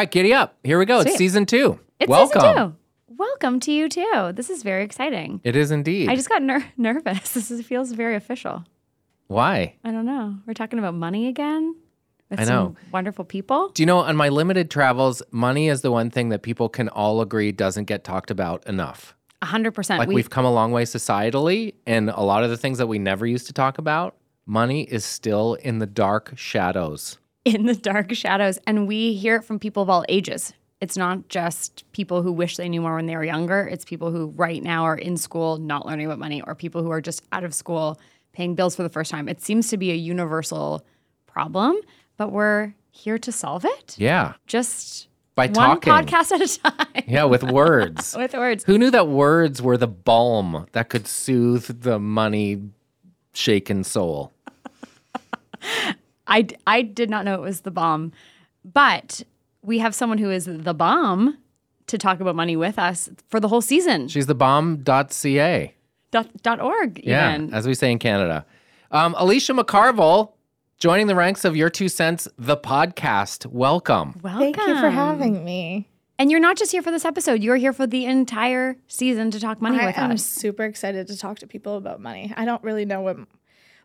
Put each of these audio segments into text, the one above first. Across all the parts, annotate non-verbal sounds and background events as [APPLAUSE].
right, giddy up. Here we go. It's season two. It's Welcome. season two. Welcome to you too. This is very exciting. It is indeed. I just got ner- [LAUGHS] nervous. This is, feels very official. Why? I don't know. We're talking about money again with I some know. wonderful people. Do you know on my limited travels, money is the one thing that people can all agree doesn't get talked about enough. A hundred percent. Like We- we've come a long way societally, and a lot of the things that we never used to talk about, money is still in the dark shadows. In the dark shadows. And we hear it from people of all ages. It's not just people who wish they knew more when they were younger. It's people who right now are in school not learning about money, or people who are just out of school paying bills for the first time. It seems to be a universal problem, but we're here to solve it. Yeah. Just By one talking. podcast at a time Yeah, with [LAUGHS] words. with words. Who knew that words were the balm that could soothe the money shaken soul? [LAUGHS] I, I did not know it was the bomb, but we have someone who is the bomb to talk about money with us for the whole season. She's the bomb.ca. Dot, dot org Yeah, even. as we say in Canada. Um, Alicia McCarvell joining the ranks of Your Two Cents, the podcast. Welcome. Welcome. Thank you for having me. And you're not just here for this episode, you're here for the entire season to talk money with us. I'm super excited to talk to people about money. I don't really know what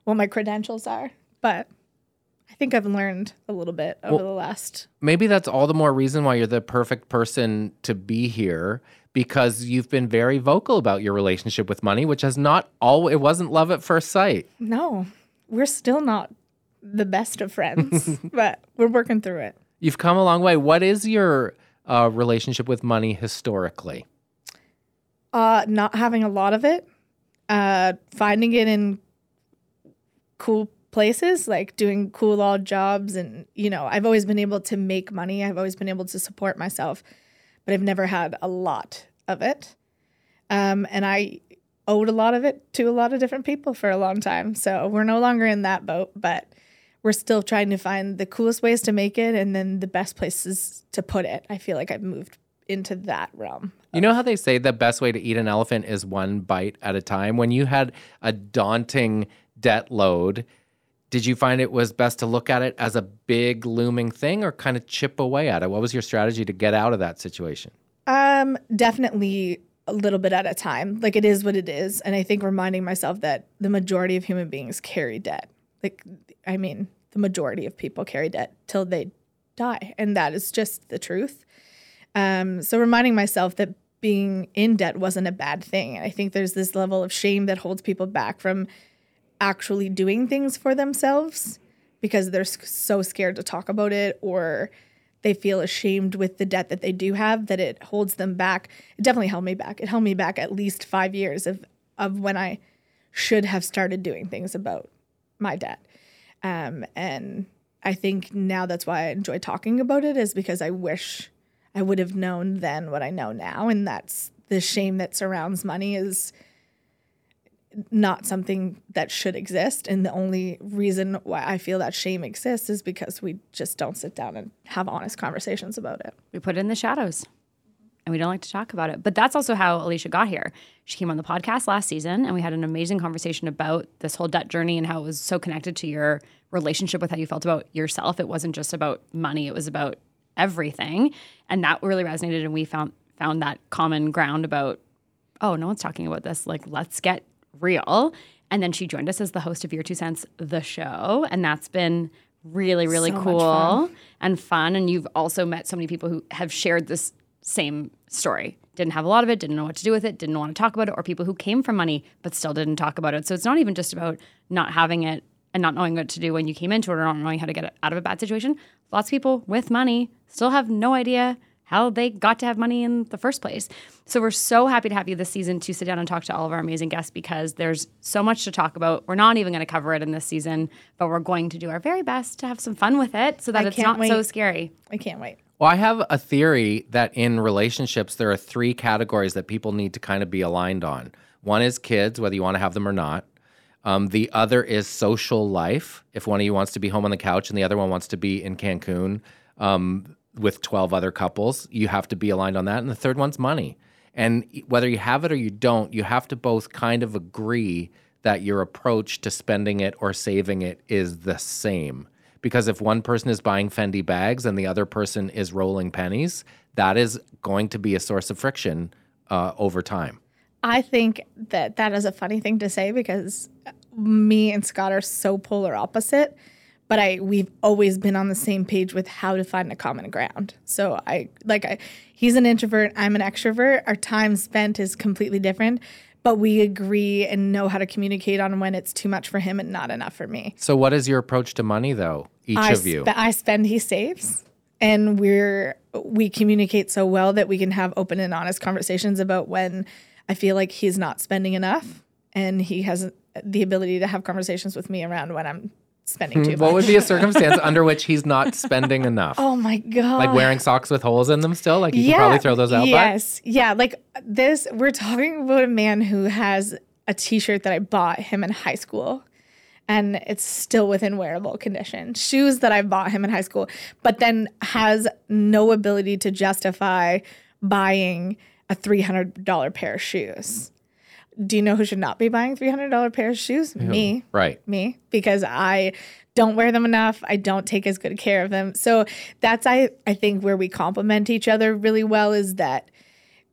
what my credentials are, but I think I've learned a little bit over the last. Maybe that's all the more reason why you're the perfect person to be here because you've been very vocal about your relationship with money, which has not all, it wasn't love at first sight. No, we're still not the best of friends, [LAUGHS] but we're working through it. You've come a long way. What is your uh, relationship with money historically? Uh, not having a lot of it, uh, finding it in cool places, like doing cool odd jobs. And, you know, I've always been able to make money. I've always been able to support myself, but I've never had a lot of it. Um, and I owed a lot of it to a lot of different people for a long time. So we're no longer in that boat, but we're still trying to find the coolest ways to make it and then the best places to put it. I feel like I've moved into that realm. You know how they say the best way to eat an elephant is one bite at a time? When you had a daunting debt load, did you find it was best to look at it as a big looming thing or kind of chip away at it? What was your strategy to get out of that situation? Um, definitely a little bit at a time. Like it is what it is, and I think reminding myself that the majority of human beings carry debt. Like, I mean, the majority of people carry debt till they die, and that is just the truth. Um, so reminding myself that being in debt wasn't a bad thing. And I think there's this level of shame that holds people back from actually doing things for themselves because they're so scared to talk about it or they feel ashamed with the debt that they do have that it holds them back. It definitely held me back. It held me back at least five years of of when I should have started doing things about my debt. Um, and I think now that's why I enjoy talking about it is because I wish I would have known then what I know now, and that's the shame that surrounds money is not something that should exist. And the only reason why I feel that shame exists is because we just don't sit down and have honest conversations about it. We put it in the shadows and we don't like to talk about it. But that's also how Alicia got here. She came on the podcast last season and we had an amazing conversation about this whole debt journey and how it was so connected to your relationship with how you felt about yourself. It wasn't just about money, it was about everything. And that really resonated and we found found that common ground about oh, no one's talking about this. Like, let's get real. And then she joined us as the host of Your Two Cents, the show. And that's been really, really So cool fun. and fun. And you've also met so many people who have shared this same story. Didn't have a lot of it, didn't know what to do with it, didn't want to talk about it, or people who came from money but still didn't talk about it. So it's not even just about not having it and not knowing what to do when you came into it or not knowing how to get out of a bad situation. Lots of people with money still have no idea how they got to have money in the first place. So we're so happy to have you this season to sit down and talk to all of our amazing guests because there's so much to talk about. We're not even going to cover it in this season, but we're going to do our very best to have some fun with it so that I it's can't not so scary. I can't wait. Well, I have a theory that in relationships, there are three categories that people need to kind of be aligned on. One is kids, whether you want to have them or not. Um, the other is social life. If one of you wants to be home on the couch and the other one wants to be in Cancun um, with 12 other couples, you have to be aligned on that. And the third one's money. And whether you have it or you don't, you have to both kind of agree that your approach to spending it or saving it is the same Because if one person is buying Fendi bags and the other person is rolling pennies, that is going to be a source of friction uh, over time. I think that that is a funny thing to say because me and Scott are so polar opposite, but I we've always been on the same page with how to find a common ground. So I like I, he's an introvert, I'm an extrovert. Our time spent is completely different, but we agree and know how to communicate on when it's too much for him and not enough for me. So, what is your approach to money, though? Each I of you. spe- I spend, he saves, and we're we communicate so well that we can have open and honest conversations about when I feel like he's not spending enough, and he has the ability to have conversations with me around when I'm spending too Hmm, what would be a circumstance under [LAUGHS] which he's not spending enough? oh my god! Like wearing socks with holes in them still? Like you can probably throw those out? Yes, yeah. Like this, we're talking about a man who has a T-shirt that I bought him in high school, and it's still within wearable condition. Shoes that I bought him in high school, but then has no ability to justify buying a three hundred dollar pair of shoes. Do you know who should not be buying three hundred dollar pair of shoes? Me Right. me because I don't wear them enough. I don't take as good care of them. So that's I I think where we complement each other really well is that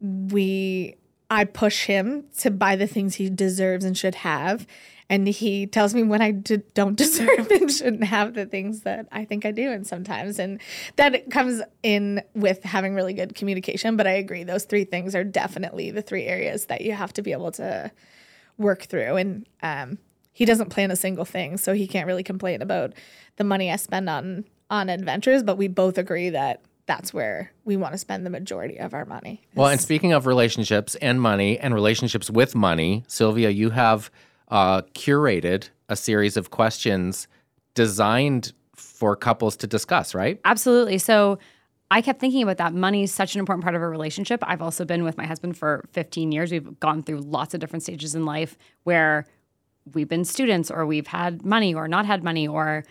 we I push him to buy the things he deserves and should have. And he tells me when I d- don't [LAUGHS] deserve and shouldn't have the things that I think I do, and sometimes, and that comes in with having really good communication. But I agree, those three things are definitely the three areas that you have to be able to work through. And um, he doesn't plan a single thing, so he can't really complain about the money I spend on on adventures. But we both agree that that's where we want to spend the majority of our money. Well, and speaking of relationships and money and relationships with money, Sylvia, you have uh, curated a series of questions designed for couples to discuss, right? Absolutely. So I kept thinking about that. Money is such an important part of a relationship. I've also been with my husband for 15 years. We've gone through lots of different stages in life where we've been students or we've had money or not had money or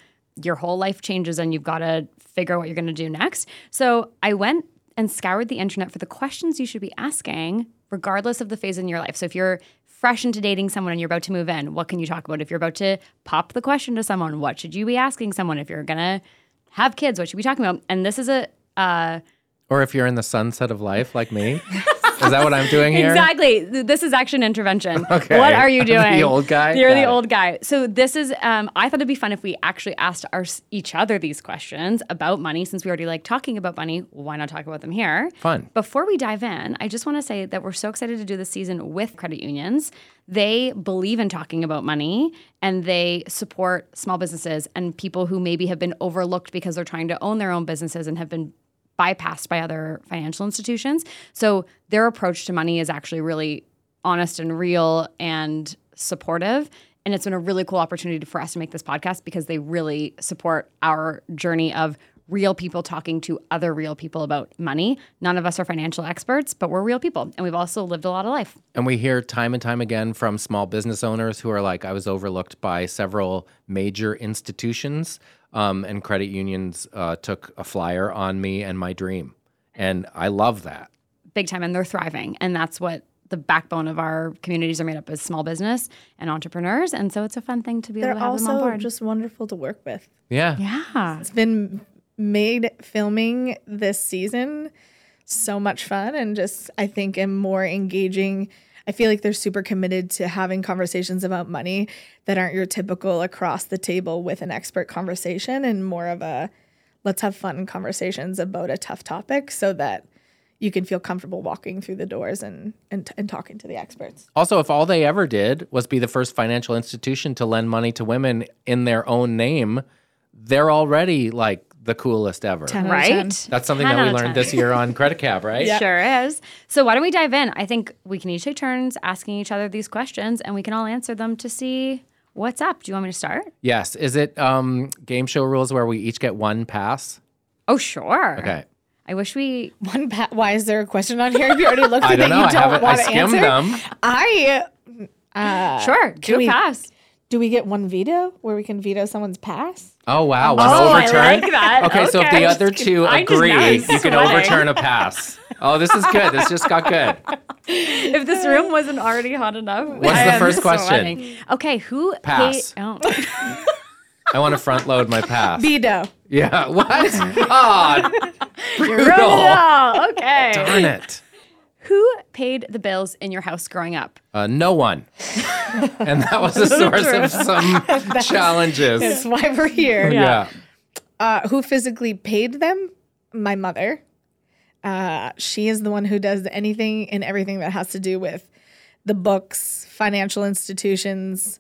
your whole life changes and you've got to figure out what you're going to do next. So I went and scoured the internet for the questions you should be asking regardless of the phase in your life. So if you're fresh into dating someone and you're about to move in, what can you talk about? If you're about to pop the question to someone, what should you be asking someone? If you're to have kids, what should we be talking about? And this is a uh, Or if you're in the sunset of life like me. [LAUGHS] Is that what I'm doing here? Exactly. This is action intervention. [LAUGHS] Okay. What are you I'm [LAUGHS] the doing? old guy? You're Got the it. old guy. So this is. Um, I thought it'd be fun if we actually asked our each other these questions about money. Since we already like talking about money, why not talk about them here? Fun. Before we dive in, I just want to say that we're so excited to do this season with credit unions. They believe in talking about money and they support small businesses and people who maybe have been overlooked because they're trying to own their own businesses and have been bypassed by other financial institutions. So their approach to money is actually really honest and real and supportive. And it's been a really cool opportunity for us to make this podcast because they really support our journey of real people talking to other real people about money. None of us are financial experts, but we're real people. And we've also lived a lot of life. And we hear time and time again from small business owners who are like, I was overlooked by several major institutions, um, and credit unions uh, took a flyer on me and my dream. And I love that. big time and they're thriving and that's what the backbone of our communities are made up is small business and entrepreneurs and so it's a fun thing to be They're able to have them on also board just wonderful to work with. Yeah. yeah It's been made filming this season so much fun and just I think am more engaging. I feel like they're super committed to having conversations about money that aren't your typical across the table with an expert conversation and more of a let's have fun conversations about a tough topic so that you can feel comfortable walking through the doors and and, and talking to the experts. Also, if all they ever did was be the first financial institution to lend money to women in their own name, they're already like the coolest ever. 10 out 10. right That's something 10 that we learned 10. this year on [LAUGHS] Credit Cab, right? Sure is. So why don't we dive in? I think we can each take turns asking each other these questions and we can all answer them to see what's up. Do you want me to start? Yes. Is it um, game show rules where we each get one pass? Oh, sure. Okay. I wish we [LAUGHS] One pa- why is there a question on here if you already [LAUGHS] looked I at don't that know. you I don't haven't. I want to skimmed answer? them. I uh, Sure, do we- a pass. Do we get one veto where we can veto someone's pass? Oh wow! Oh, one Oh, I overturn. like that. Okay, so if the other two I just- agree, you can overturn a pass. Oh, this is good. This just got good. [LAUGHS] If this room wasn't already hot enough. What's I the first question? sweating. Okay, who Pass. Hey, oh. [LAUGHS] I want to front load my pass. Veto. yeah. [LAUGHS] What? Oh, You're brutal. Oh, okay. Darn it. Who paid the bills in your house growing up? Uh, no one. [LAUGHS] and that was a source of some [LAUGHS] challenges. That's why we're here. Yeah. Uh, who physically paid them? My mother. Uh, she is the one who does anything and everything that has to do with the books, financial institutions.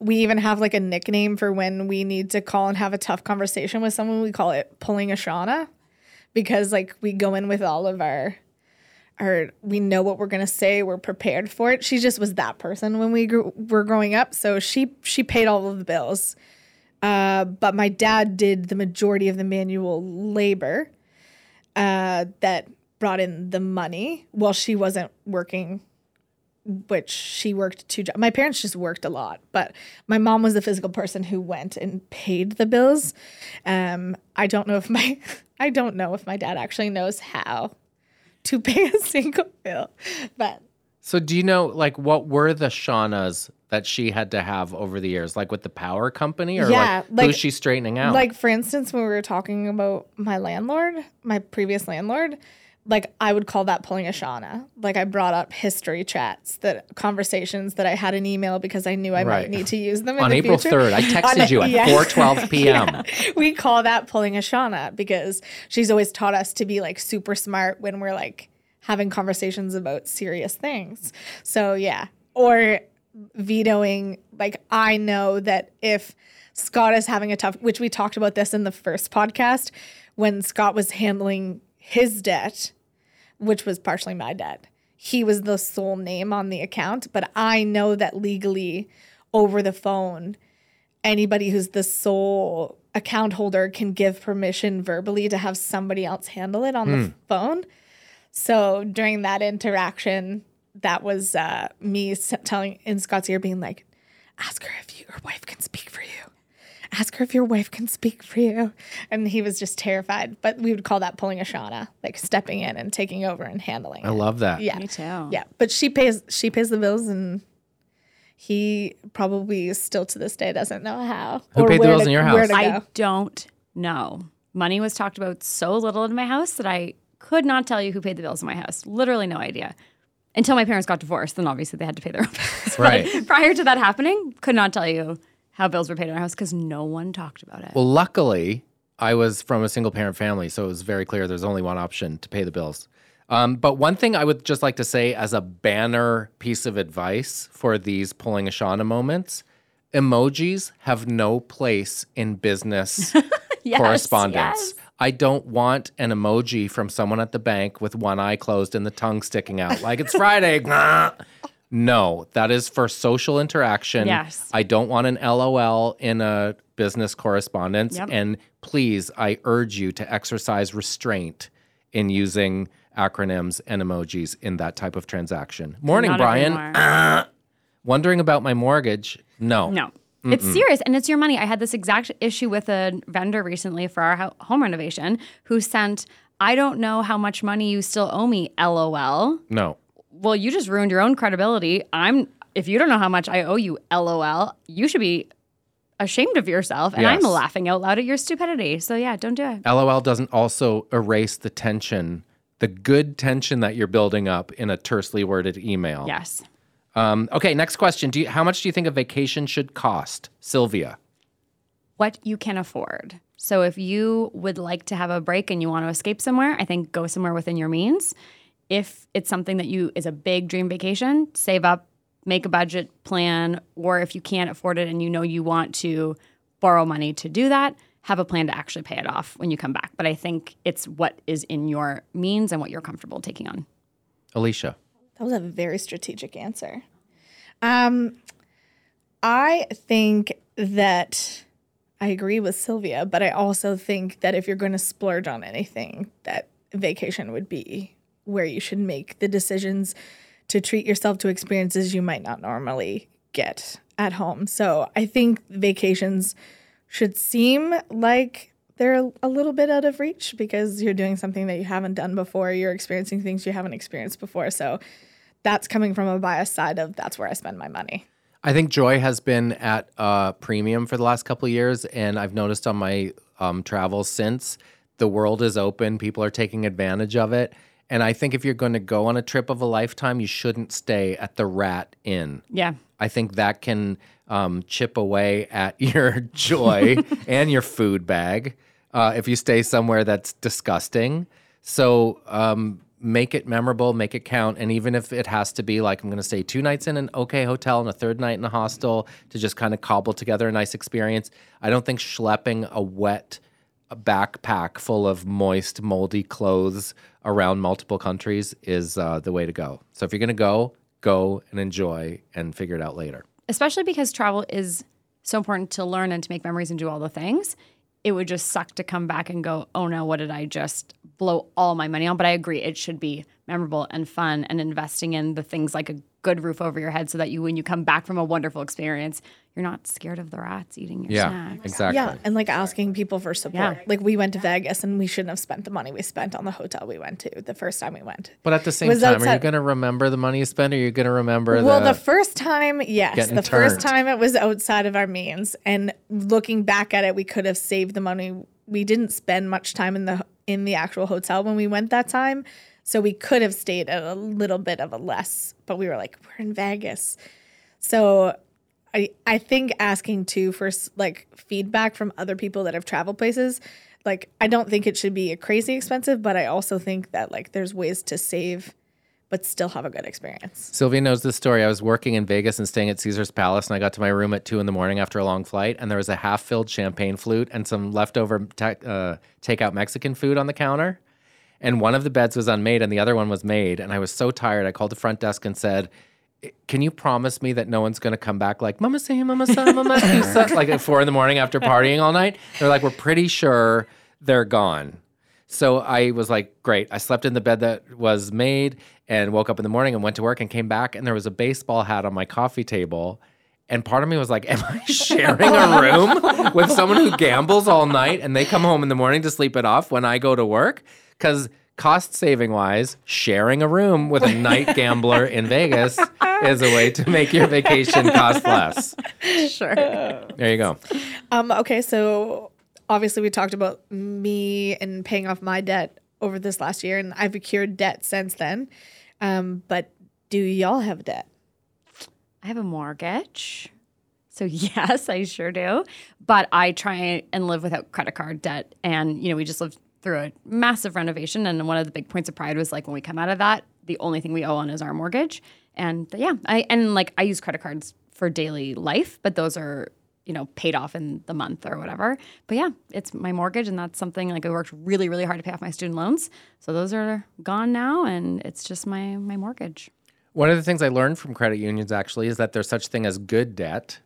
We even have like a nickname for when we need to call and have a tough conversation with someone. We call it pulling a Shauna because like we go in with all of our our we know what we're gonna say. We're prepared for it. She just was that person when we grew, were growing up. So she she paid all of the bills. Uh, but my dad did the majority of the manual labor uh, that brought in the money while she wasn't working, which she worked two jobs. My parents just worked a lot, but my mom was the physical person who went and paid the bills. Um, I don't know if my [LAUGHS] I don't know if my dad actually knows how to [LAUGHS] pay a single bill, but So do you know like what were the Shaunas that she had to have over the years? Like with the power company or Yeah, like, like- who's she straightening out? Like for instance, when we were talking about my landlord, my previous landlord, like I would call that pulling a Shauna. Like I brought up history chats, that conversations that I had in email because I knew I Right. might need to use them in on the April. 3rd, I texted On- you at [LAUGHS] yeah. 4:12 [LAUGHS] p.m. Yeah. We call that pulling a Shauna because she's always taught us to be like super smart when we're like having conversations about serious things. So yeah, or vetoing like I know that if Scott is having a tough which we talked about this in the first podcast when Scott was handling his debt, which was partially my debt. He was the sole name on the account, but I know that legally over the phone anybody who's the sole account holder can give permission verbally to have somebody else handle it on the phone. So during that interaction, that was uh, me telling in Scott's ear, being like, "Ask her if your wife can speak for you. Ask her if your wife can speak for you." And he was just terrified. But we would call that pulling a Shauna, like stepping in and taking over and handling. I it. love that. Yeah, Me too. yeah. But she pays she pays the bills and. He probably still to this day doesn't know how. Who or paid the where bills to- in your house? to I don't know. Money was talked about so little in my house that I could not tell you who paid the bills in my house. Literally no idea. Until my parents got divorced, then obviously they had to pay their own bills. But [LAUGHS] Right. prior to that happening, could not tell you how bills were paid in our house because no one talked about it. Well, luckily, I was from a single parent family, so it was very clear there's only one option to pay the bills. Um, but one thing I would just like to say as a banner piece of advice for these pulling a Shauna moments emojis have no place in business [LAUGHS] Yes, correspondence. yes. I don't want an emoji from someone at the bank with one eye closed and the tongue sticking out like it's [LAUGHS] Friday. No, that is for social interaction. Yes. I don't want an LOL in a business correspondence. Yep. And please, I urge you to exercise restraint in using acronyms and emojis in that type of transaction. Morning, Not Brian. [COUGHS] Wondering about my mortgage? No. No. It's serious and it's your money. I had this exact issue with a vendor recently for our home renovation who sent, I don't know how much money you still owe me, LOL. No. Well, you just ruined your own credibility. I'm, if you don't know how much I owe you, LOL, you should be ashamed of yourself. And I'm laughing out loud at your stupidity. So yeah, don't do it. LOL doesn't also erase the tension, the good tension that you're building up in a tersely worded email. Yes. Um, okay, next question. Do you, how much do you think a vacation should cost? Sylvia. what you can afford. So if you would like to have a break and you want to escape somewhere, I think go somewhere within your means. If it's something that you is a big dream vacation, save up, make a budget plan, or if you can't afford it and you know you want to borrow money to do that, have a plan to actually pay it off when you come back. But I think it's what is in your means and what you're comfortable taking on. Alicia. That was a very strategic answer. Um, I think that I agree with Sylvia, but I also think that if you're going to splurge on anything, that vacation would be where you should make the decisions to treat yourself to experiences you might not normally get at home. So I think vacations should seem like they're a little bit out of reach because you're doing something that you haven't done before. You're experiencing things you haven't experienced before. So that's coming from a biased side of that's where I spend my money. I think joy has been at a premium for the last couple of years, and I've noticed on my um, travels since the world is open, people are taking advantage of it. And I think if you're going to go on a trip of a lifetime, you shouldn't stay at the Rat Inn. Yeah. I think that can um, chip away at [LAUGHS] your joy [LAUGHS] and your food bag uh, if you stay somewhere that's disgusting. So um, make it memorable, make it count. And even if it has to be like, I'm going to stay two nights in an okay hotel and a third night in a hostel to just kind of cobble together a nice experience, I don't think schlepping a wet backpack full of moist, moldy clothes around multiple countries is uh, the way to go. So if you're going to go, go and enjoy and figure it out later. Especially because travel is so important to learn and to make memories and do all the things. It would just suck to come back and go, oh no, what did I just blow all my money on? But I agree, it should be memorable and fun and investing in the things like a good roof over your head so that you, when you come back from a wonderful experience, you're not scared of the rats eating your Yeah, snacks. exactly. Yeah, and like asking people for support. Yeah. Like we went to Vegas and we shouldn't have spent the money we spent on the hotel we went to the first time we went. But at the same was time, are you going to remember the money you spent or are you going to remember the Well, the, the first time, yes. Getting The first time it was outside of our means. And looking back at it, we could have saved the money. We didn't spend much time in the in the actual hotel when we went that time. So we could have stayed at a little bit of a less, but we were like, we're in Vegas. So I I think asking too for like feedback from other people that have traveled places, like I don't think it should be a crazy expensive, but I also think that like there's ways to save but still have a good experience. Sylvia knows this story. I was working in Vegas and staying at Caesar's Palace, and I got to my room at two in the morning after a long flight, and there was a half-filled champagne flute and some leftover ta- uh, takeout Mexican food on the counter. And one of the beds was unmade, and the other one was made. And I was so tired. I called the front desk and said, "Can you promise me that no one's going to come back like Mama say, Mama say, [LAUGHS] Mama say, like at four in the morning after partying all night?" They're like, "We're pretty sure they're gone." So I was like, great. I slept in the bed that was made and woke up in the morning and went to work and came back and there was a baseball hat on my coffee table. And part of me was like, am I [LAUGHS] sharing a room with someone who gambles all night and they come home in the morning to sleep it off when I go to work? Because cost saving wise, sharing a room with a night [LAUGHS] gambler in Vegas is a way to make your vacation cost less. Sure. There you go. Um, okay, so obviously we talked about me and paying off my debt over this last year, and I've accrued debt since then. Um, but do y'all have debt? I have a mortgage. So [LAUGHS] yes, I sure do. But I try and live without credit card debt. And, you know, we just lived through a massive renovation. And one of the big points of pride was like when we come out of that, the only thing we owe on is our mortgage. And yeah, I and like I use credit cards for daily life, but those are, you know, paid off in the month or whatever. But yeah, it's my mortgage and that's something like I worked really, really hard to pay off my student loans. So those are gone now and it's just my my mortgage. One of the things I learned from credit unions actually is that there's such thing as good debt.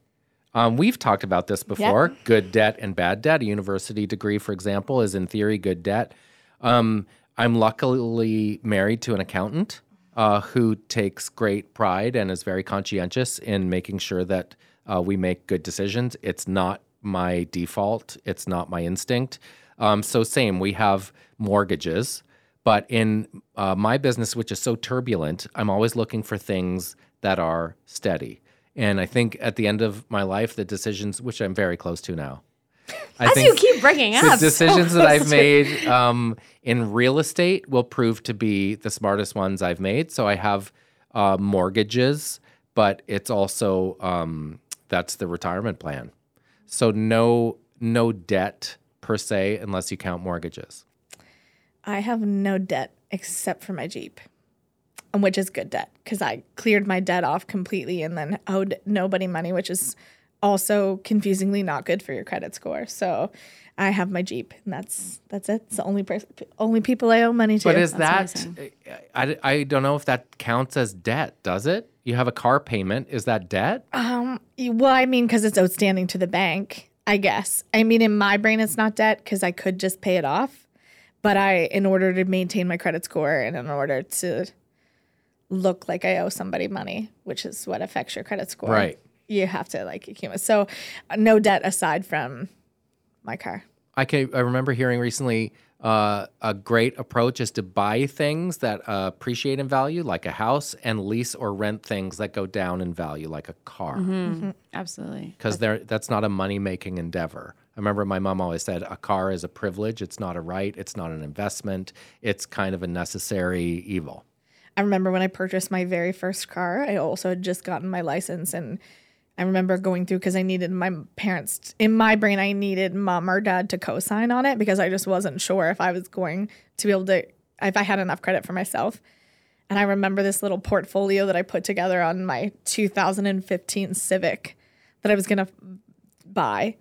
Um, we've talked about this before. Good debt and bad debt. A university degree, for example, is in theory good debt. Um, I'm luckily married to an accountant uh, who takes great pride and is very conscientious in making sure that uh, we make good decisions. It's not my default. It's not my instinct. Um, so same, we have mortgages. But in uh, my business, which is so turbulent, I'm always looking for things that are steady. And I think at the end of my life, the decisions, which I'm very close to now, I As think you keep bringing the up so decisions that [LAUGHS] I've made um, in real estate will prove to be the smartest ones I've made. So I have uh, mortgages, but it's also um, that's the retirement plan. So no no debt per se unless you count mortgages. I have no debt except for my Jeep, which is good debt because I cleared my debt off completely and then owed nobody money, which is also confusingly not good for your credit score. So I have my Jeep, and that's that's it. It's the only pers- only people I owe money to. But is That's that I, I don't know if that counts as debt, does it? You have a car payment, is that debt? Um, well, I mean, because it's outstanding to the bank, I guess. I mean, in my brain, it's not debt because I could just pay it off. But I, in order to maintain my credit score and in order to look like I owe somebody money, which is what affects your credit score, Right. You have to like accumulate. So, no debt aside from my car. I can. I remember hearing recently uh, a great approach is to buy things that uh, appreciate in value, like a house, and lease or rent things that go down in value, like a car, Absolutely. because there that's not a money making endeavor. I remember my mom always said a car is a privilege. It's not a right. It's not an investment. It's kind of a necessary evil. I remember when I purchased my very first car, I also had just gotten my license and I remember going through because I needed my parents in my brain I needed mom or dad to co-sign on it because I just wasn't sure if I was going to be able to if I had enough credit for myself. And I remember this little portfolio that I put together on my 2015 Civic that I was going to buy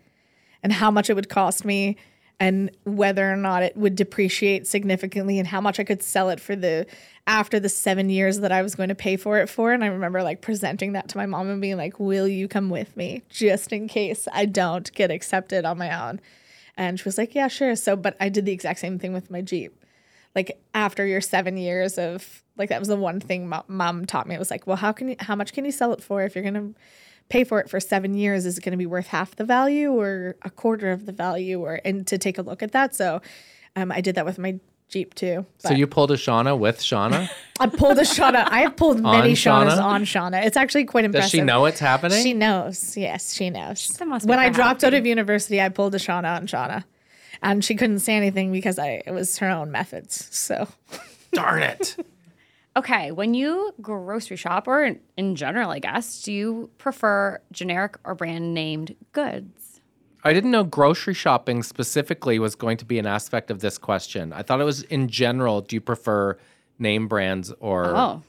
and how much it would cost me and whether or not it would depreciate significantly and how much I could sell it for the after the 7 years that I was going to pay for it for. And I remember like presenting that to my mom and being like will you come with me just in case I don't get accepted on my own? And she was like yeah sure. So but I did the exact same thing with my Jeep. Like after your 7 years of like that was the one thing mo- mom taught me. It was like well how can you how much can you sell it for? If you're going to pay for it for seven years is it going to be worth half the value or a quarter of the value or and to take a look at that. So um, i did that with my jeep too So you pulled a Shauna with Shauna. i pulled a shauna i have pulled [LAUGHS] many On shaunas Shauna? on shauna it's actually quite impressive Does she know it's happening? she knows yes she knows the most when i make her dropped out of university i pulled a shauna on shauna and she couldn't say anything because i it was her own methods so Darn it. [LAUGHS] Okay, when you grocery shop or in, in general, I guess, do you prefer generic or brand named goods? I didn't know grocery shopping specifically was going to be an aspect of this question. I thought it was in general. Do you prefer name brands or? Oh,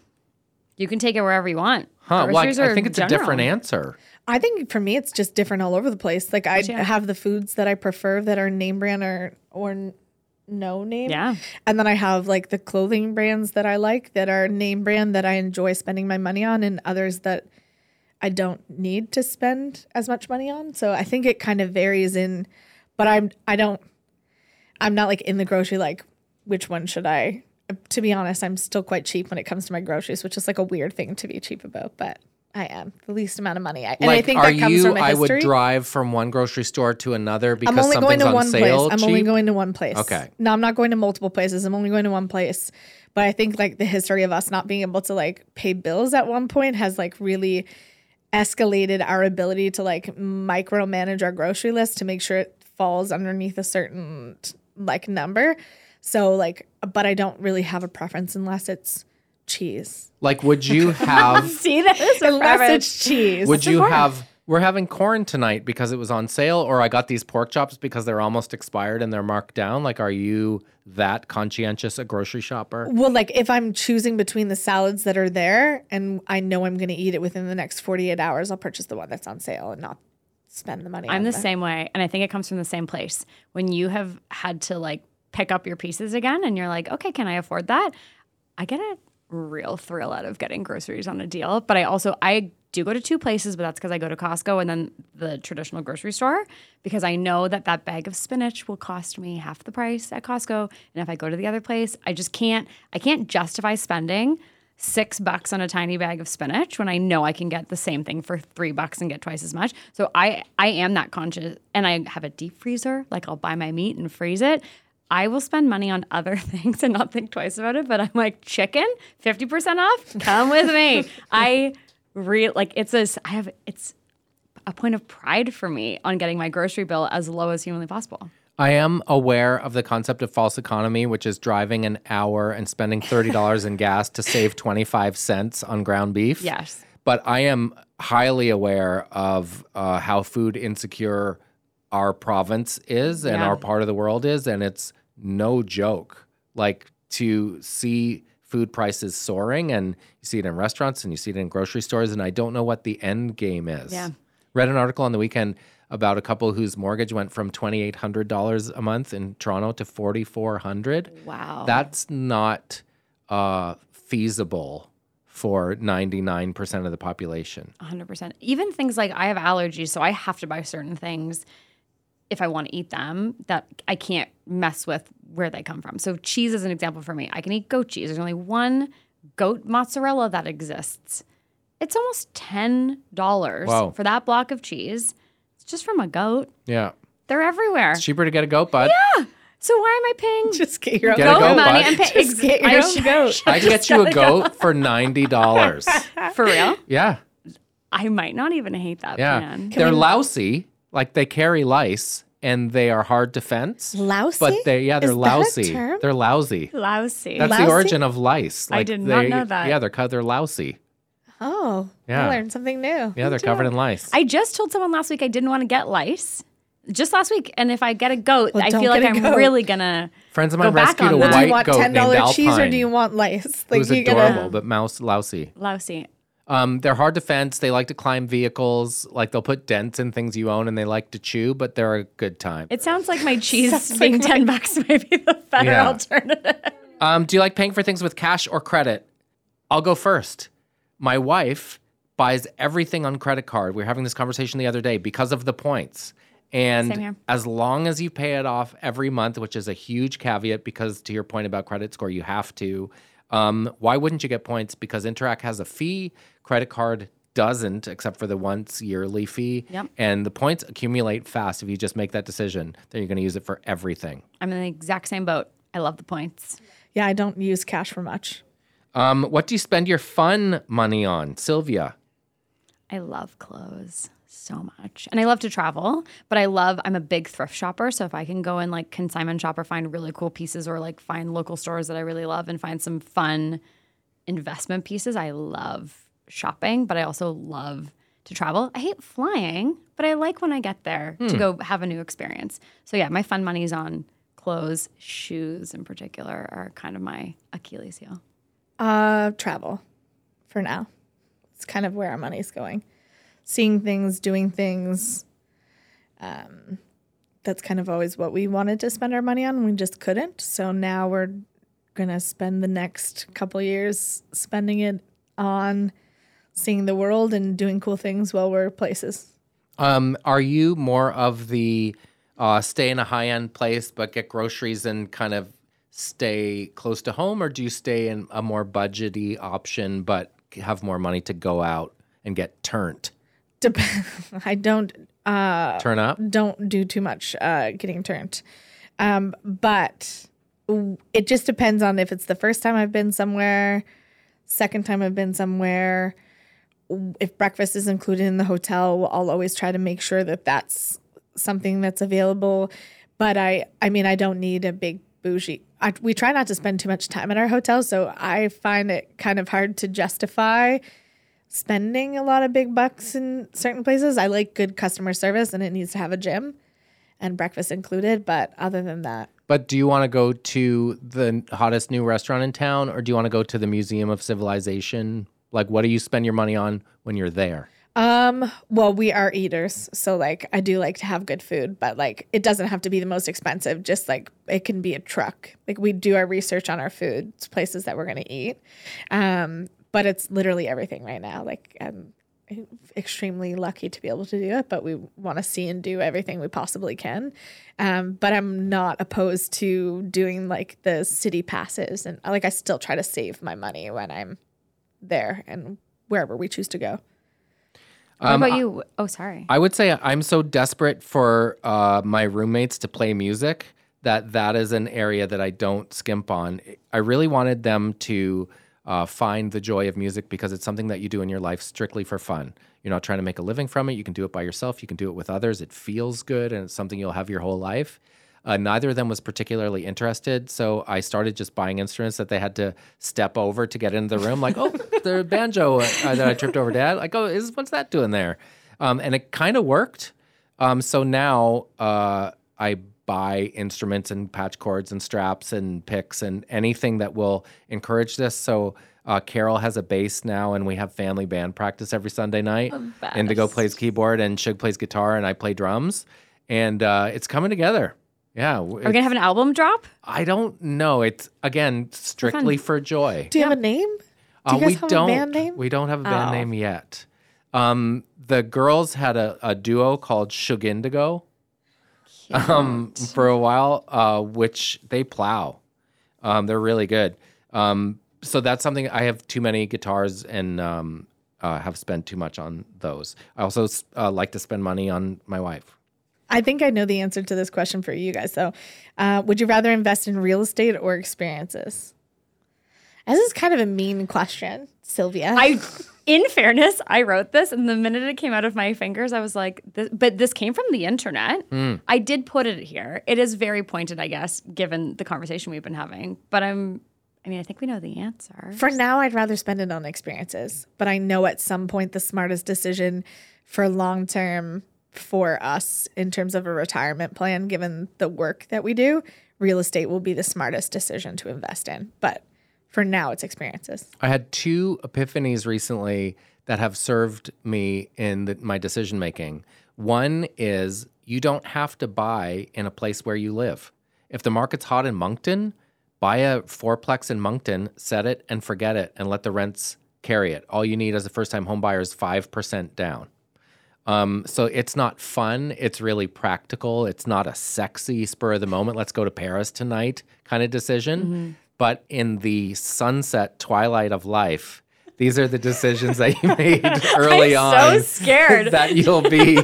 you can take it wherever you want. huh. Well, I, Groceries I are think it's a general. different answer. I think for me, it's just different all over the place. Like I Yeah. have the foods that I prefer that are name brand or or n- no name. Yeah. And then I have like the clothing brands that I like that are name brand that I enjoy spending my money on, and others that I don't need to spend as much money on. So I think it kind of varies in, but I'm I don't I'm not like in the grocery like which one should I. To be honest, I'm still quite cheap when it comes to my groceries, which is like a weird thing to be cheap about, but I am the least amount of money. I, and I like, think are that comes you? from a I would drive from one grocery store to another because I'm only going something's to on one sale. place. I'm only going to one place. Okay. No, I'm not going to multiple places. I'm only going to one place. But I think like the history of us not being able to like pay bills at one point has like really escalated our ability to like micromanage our grocery list to make sure it falls underneath a certain like number. So like but I don't really have a preference unless it's cheese. Like, would you [LAUGHS] have? See, that is Unless it's cheese. would you important. have? We're having corn tonight because it was on sale, or I got these pork chops because they're almost expired and they're marked down. Like, are you that conscientious a grocery shopper? Well, like if I'm choosing between the salads that are there and I know I'm going to eat it within the next 48 hours, I'll purchase the one that's on sale and not spend the money. I'm on the that. same way, and I think it comes from the same place. When you have had to like pick up your pieces again, and you're like, okay, can I afford that? I get a real thrill out of getting groceries on a deal. But I also I do go to two places, but that's because I go to Costco and then the traditional grocery store because I know that that bag of spinach will cost me half the price at Costco, and if I go to the other place, I just can't. I can't justify spending six bucks on a tiny bag of spinach when I know I can get the same thing for three bucks and get twice as much. So I I am that conscious, and I have a deep freezer. Like I'll buy my meat and freeze it. I will spend money on other [LAUGHS] things and not think twice about it. But I'm like chicken, fifty percent off. Come with me. [LAUGHS] I real like it's a I have it's a point of pride for me on getting my grocery bill as low as humanly possible. I am aware of the concept of false economy, which is driving an hour and spending $30 in gas to save 25 cents on ground beef. Yes. But I am highly aware of uh, how food insecure our province is and Yeah. our part of the world is. And it's no joke. Like to see food prices soaring and you see it in restaurants and you see it in grocery stores. And I don't know what the end game is. Yeah. Read an article on the weekend about a couple whose mortgage went from twenty eight hundred dollars a month in Toronto to forty four hundred. Wow. That's not uh, feasible for ninety nine percent of the population. 100%. Even things like I have allergies, so I have to buy certain things if I want to eat them that I can't mess with where they come from. So, cheese is an example for me. I can eat goat cheese. There's only one goat mozzarella that exists. It's almost $10 Wow. for that block of cheese. It's just from a goat. Yeah. They're everywhere. It's cheaper to get a goat, bud. Yeah. So why am I paying [LAUGHS] Just get your own Get a goat goat, money bud. and pay? Just get your I own should- goat. [LAUGHS] I can get you a goat for ninety dollars. [LAUGHS] For real? Yeah, I might not even hate that yeah. plan. They're lousy, like they carry lice, and they are hard to fence. Lousy? But they, yeah, they're Is that a lousy. term? They're lousy. Lousy. That's Lousy? the origin of lice. I did not they- know that. Yeah, they're co- they're lousy. Oh, Yeah. I learned something new. Yeah, they're covered in lice. I just told someone last week I didn't want to get lice. Just last week. And if I get a goat, Well, I feel like get a I'm goat. really gonna Friends of Go mine back rescued on a that. Do you want ten dollar dollar Alpine. cheese or do you want lice? it Like was you adorable, gotta but mouse lousy. lousy. Um, they're hard to fence. They like to climb vehicles. Like they'll put dents in things you own, and they like to chew. But they're a good time. It sounds like my [LAUGHS] cheese being like ten bucks might be the better Yeah. alternative. Um, do you like paying for things with cash or credit? I'll go first. My wife buys everything on credit card. We were having this conversation the other day because of the points. Same And here. as long as you pay it off every month, which is a huge caveat because to your point about credit score, you have to. Um, why wouldn't you get points? Because Interac has a fee, credit card doesn't, except for the once yearly fee. Yep. And the points accumulate fast if you just make that decision that you're going to use it for everything. I'm in the exact same boat. I love the points. Yeah, I don't use cash for much. Um, what do you spend your fun money on, Sylvia? I love clothes so much. And I love to travel, but I love I'm a big thrift shopper, so if I can go and like consignment shop or find really cool pieces or like find local stores that I really love and find some fun investment pieces, I love shopping, but I also love to travel. I hate flying, but I like when I get there to go have a new experience. So yeah, my fun money's on clothes, shoes in particular are kind of my Achilles heel. Uh, travel for now. It's kind of where our money's going. Seeing things, doing things. Um, that's kind of always what we wanted to spend our money on. We just couldn't. So now we're gonna spend the next couple years spending it on seeing the world and doing cool things while we're places. Um, are you more of the uh, stay in a high end place but get groceries and kind of stay close to home, or do you stay in a more budgety option but have more money to go out and get turned? Dep- [LAUGHS] I don't uh, Turn up? don't do too much uh, getting turned. Um, but it just depends on if it's the first time I've been somewhere, second time I've been somewhere. If breakfast is included in the hotel, I'll always try to make sure that that's something that's available. But I, I mean, I don't need a big bougie. I, we try not to spend too much time at our hotel, so I find it kind of hard to justify spending a lot of big bucks in certain places. I like good customer service and it needs to have a gym and breakfast included. But other than that, But do you want to go to the hottest new restaurant in town, or do you want to go to the Museum of Civilization? Like, what do you spend your money on when you're there? um, well, we are eaters. So like I do like to have good food, but like it doesn't have to be the most expensive. Just like it can be a truck. Like we do our research on our food, places that we're gonna eat. Um, but it's literally everything right now. Like I'm extremely lucky to be able to do it, but we want to see and do everything we possibly can. Um, but I'm not opposed to doing like the city passes and like I still try to save my money when I'm there and wherever we choose to go. What Um, about you? Oh, sorry. I would say I'm so desperate for uh, my roommates to play music that that is an area that I don't skimp on. I really wanted them to uh, find the joy of music because it's something that you do in your life strictly for fun. You're not trying to make a living from it. You can do it by yourself. You can do it with others. It feels good and it's something you'll have your whole life. Uh, neither of them was particularly interested, so I started just buying instruments that they had to step over to get into the room. Like, oh, [LAUGHS] the banjo uh, that I tripped over, Dad. Like, oh, is what's that doing there? Um, and it kind of worked. Um, so now uh, I buy instruments and patch cords and straps and picks and anything that will encourage this. So uh, Carol has a bass now, and we have family band practice every Sunday night. Indigo plays keyboard, and Shug plays guitar, and I play drums, and uh, it's coming together. Yeah, w- Are we gonna have an album drop? I don't know. It's again strictly for joy. Do you have a name? Do you Uh, guys we have don't. a band name? We don't have a band Oh. name yet. Um, the girls had a, a duo called Shug Indigo [LAUGHS] um, for a while, uh, which they plow. Um, they're really good. Um, so that's something I have too many guitars and um, uh, have spent too much on those. I also uh, like to spend money on my wife. I think I know the answer to this question for you guys. So, uh, would you rather invest in real estate or experiences? This is kind of a mean question, Sylvia. I, [LAUGHS] in fairness, I wrote this, and the minute it came out of my fingers, I was like, this, "But this came from the internet." Hmm. I did put it here. It is very pointed, I guess, given the conversation we've been having. But I'm, I mean, I think we know the answer. For now, I'd rather spend it on experiences, but I know at some point the smartest decision for long term for us in terms of a retirement plan, given the work that we do, real estate will be the smartest decision to invest in. But for now, it's experiences. I had two epiphanies recently that have served me in the, my decision making. One is you don't have to buy in a place where you live. If the market's hot in Moncton, buy a fourplex in Moncton, set it and forget it, and let the rents carry it. All you need as a first time home buyer is 5% down. Um, so it's not fun. It's really practical. It's not a sexy spur of the moment. Let's go to Paris tonight kind of decision. But in the sunset twilight of life, these are the decisions that you [LAUGHS] made [LAUGHS] early on. I'm on. so scared. [LAUGHS] that you'll be.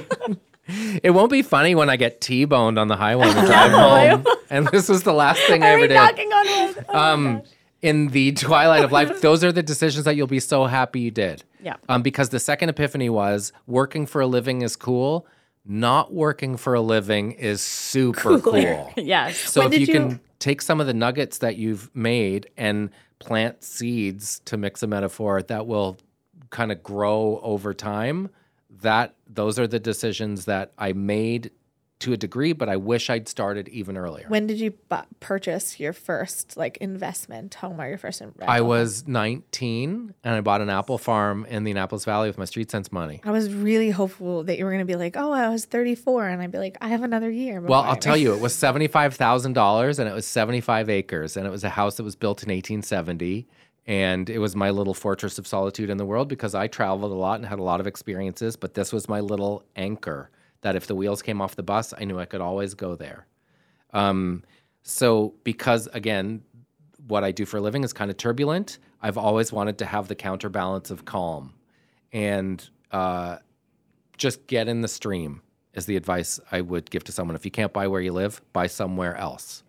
It won't be funny when I get T-boned on the highway and drive home. And this was the last thing I ever did knocking on wood? Oh um, in the twilight of life, those are the decisions that you'll be so happy you did. Yeah. Um, because the second epiphany was working for a living is cool. Not working for a living is super cool. Yes. So When if you, you- can take some of the nuggets that you've made and plant seeds, to mix a metaphor, that will kind of grow over time, that those are the decisions that I made to a degree, but I wish I'd started even earlier. When did you bu- purchase your first like investment home or your first in- rental I was 19 and I bought an apple farm in the Annapolis Valley with my Street Cents money. I was really hopeful that you were going to be like, oh, I was 34. And I'd be like, I have another year. Well, I'll tell you, it was [LAUGHS] $75,000 and it was 75 acres and it was a house that was built in 1870 and it was my little fortress of solitude in the world because I traveled a lot and had a lot of experiences, but this was my little anchor that if the wheels came off the bus, I knew I could always go there. Um, so because again, what I do for a living is kind of turbulent, I've always wanted to have the counterbalance of calm and uh, just get in the stream is the advice I would give to someone. If you can't buy where you live, buy somewhere else.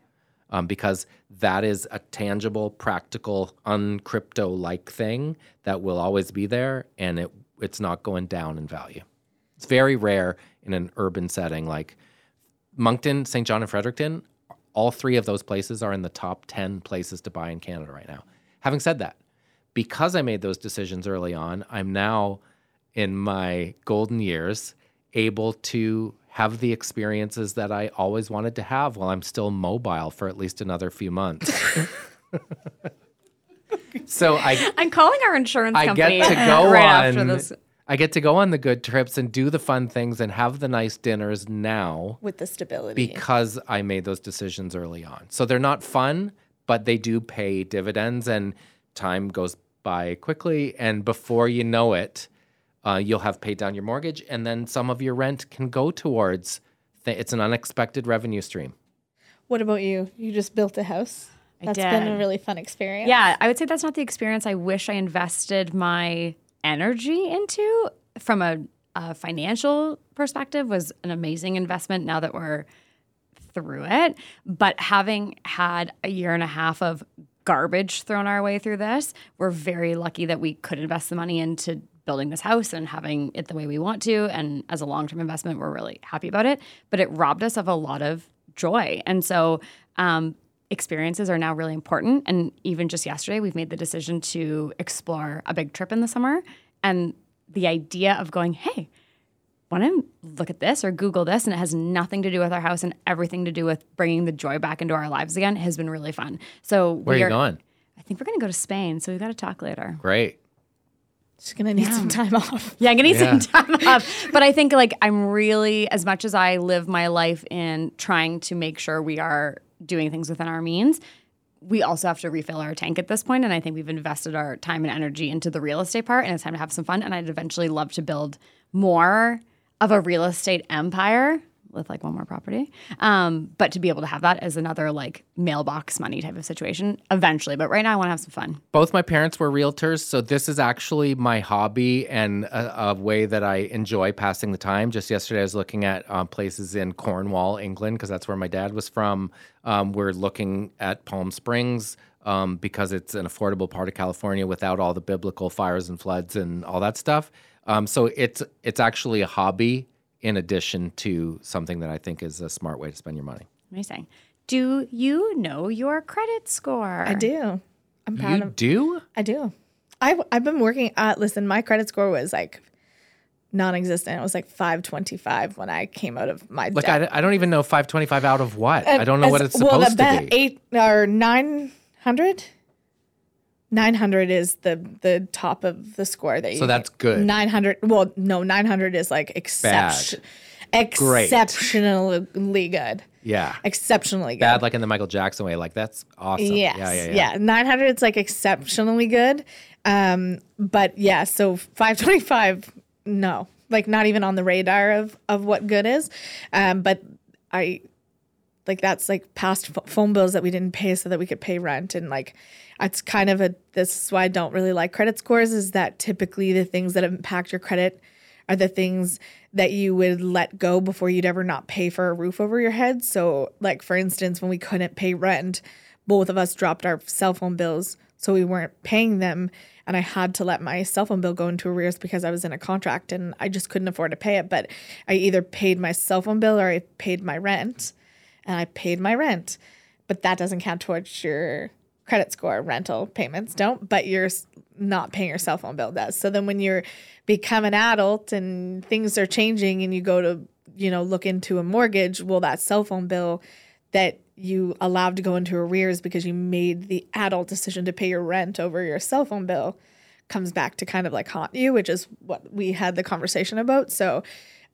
Um, because that is a tangible, practical, uncrypto like thing that will always be there and it it's not going down in value. It's very rare in an urban setting like Moncton, Saint John, and Fredericton. All three of those places are in the top 10 places to buy in Canada right now. Having said that, because I made those decisions early on, I'm now in my golden years able to have the experiences that I always wanted to have while I'm still mobile for at least another few months. [LAUGHS] so I I'm calling our insurance I company get to uh, go right after this. I get to go on the good trips and do the fun things and have the nice dinners now with the stability. because I made those decisions early on. So they're not fun, but they do pay dividends and time goes by quickly. And before you know it, uh, you'll have paid down your mortgage and then some of your rent can go towards th- it's an unexpected revenue stream. what about you? You just built a house. I That's been a really fun experience. Yeah, I would say that's not the experience I wish I invested my energy into from a, a financial perspective was an amazing investment now that we're through it. But having had a year and a half of garbage thrown our way through this, we're very lucky that we could invest the money into building this house and having it the way we want to. And as a long term investment, we're really happy about it. But it robbed us of a lot of joy. And so, um, experiences are now really important. And even just yesterday, we've made the decision to explore a big trip in the summer. And the idea of going, hey, want to look at this or Google this, and it has nothing to do with our house and everything to do with bringing the joy back into our lives again has been really fun. So Where are we you going? I think we're going to go to Spain. So we've got to talk later. Great. Just going to need some time off. [LAUGHS] Yeah, I'm gonna need Yeah. some time off. But I think like I'm really, as much as I live my life in trying to make sure we are doing things within our means, we also have to refill our tank at this point. And I think we've invested our time and energy into the real estate part, and it's time to have some fun. And I'd eventually love to build more of a real estate empire with like one more property. Um, but to be able to have that as another like mailbox money type of situation eventually. But right now, I want to have some fun. Both my parents were realtors, so this is actually my hobby and a, a way that I enjoy passing the time. Just yesterday, I was looking at um, places in Cornwall, England, because that's where my dad was from. Um, we're looking at Palm Springs. Um, because it's an affordable part of California without all the biblical fires and floods and all that stuff. Um, so it's it's actually a hobby in addition to something that I think is a smart way to spend your money. Amazing. Do you know your credit score? I do. I'm proud You of. do? I do. I've I've been working. Uh, listen, my credit score was like non-existent. It was like 525 when I came out of my Like debt. I, I don't even know 525 out of what. I don't know what it's supposed well, the to be- be. Eight or 900. 900 is the the top of the score that you. So that's good. 900. Well, no, 900 is like exception, Great. exceptionally good. yeah. Exceptionally good. Bad like in the Michael Jackson way. Like that's awesome. Yes. Yeah, yeah, yeah, yeah. 900 is like exceptionally good. Um, but yeah, so 525, no, like not even on the radar of, of what good is. Um, but I, like that's like past ph- phone bills that we didn't pay so that we could pay rent. And like, it's kind of a, this is why I don't really like credit scores is that typically the things that impact your credit are the things that you would let go before you'd ever not pay for a roof over your head. So, like for instance, when we couldn't pay rent, both of us dropped our cell phone bills, so we weren't paying them, and I had to let my cell phone bill go into arrears because I was in a contract and I just couldn't afford to pay it. But I either paid my cell phone bill or I paid my rent, and I paid my rent, but that doesn't count towards your credit score rental payments. Don't but you're not paying your cell phone bill does. So then when you're become an adult and things are changing and you go to you know look into a mortgage well that cell phone bill that you allowed to go into arrears because you made the adult decision to pay your rent over your cell phone bill comes back to kind of like haunt you which is what we had the conversation about. So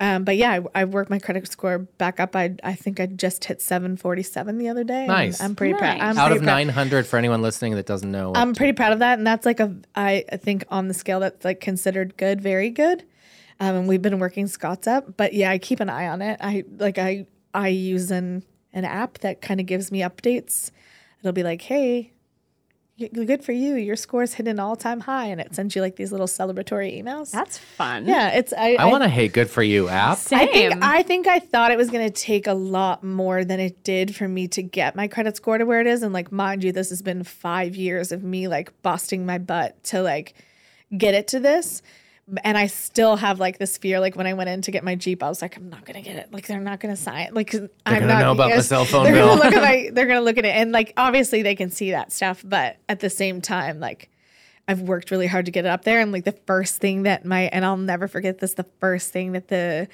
um, but yeah, I, I worked my credit score back up. I I think I just hit 747 the other day. Nice. I'm pretty proud. Nice. I'm Out pretty of proud. 900 for anyone listening that doesn't know. I'm pretty proud of that, and that's like a I I think on the scale that's like considered good, very good. Um, and we've been working Scott's up, but yeah, I keep an eye on it. I like I I use an an app that kind of gives me updates. It'll be like, hey, y- good for you. Your score's hit an all time high, and it sends you like these little celebratory emails. That's fun. yeah, it's I I want to hate good for you app. Same. I think I think I thought it was going to take a lot more than it did for me to get my credit score to where it is and like mind you this has been 5 years of me like busting my butt to like get it to this and I still have like this fear like when I went in to get my Jeep I was like I'm not going to get it like they're not going to sign it like they're I'm gonna not know about the cell phone they're bill. Gonna look at my, [LAUGHS] they're going to look at it and like obviously they can see that stuff but at the same time like I've worked really hard to get it up there. And like the first thing that my, and I'll never forget this, the first thing that the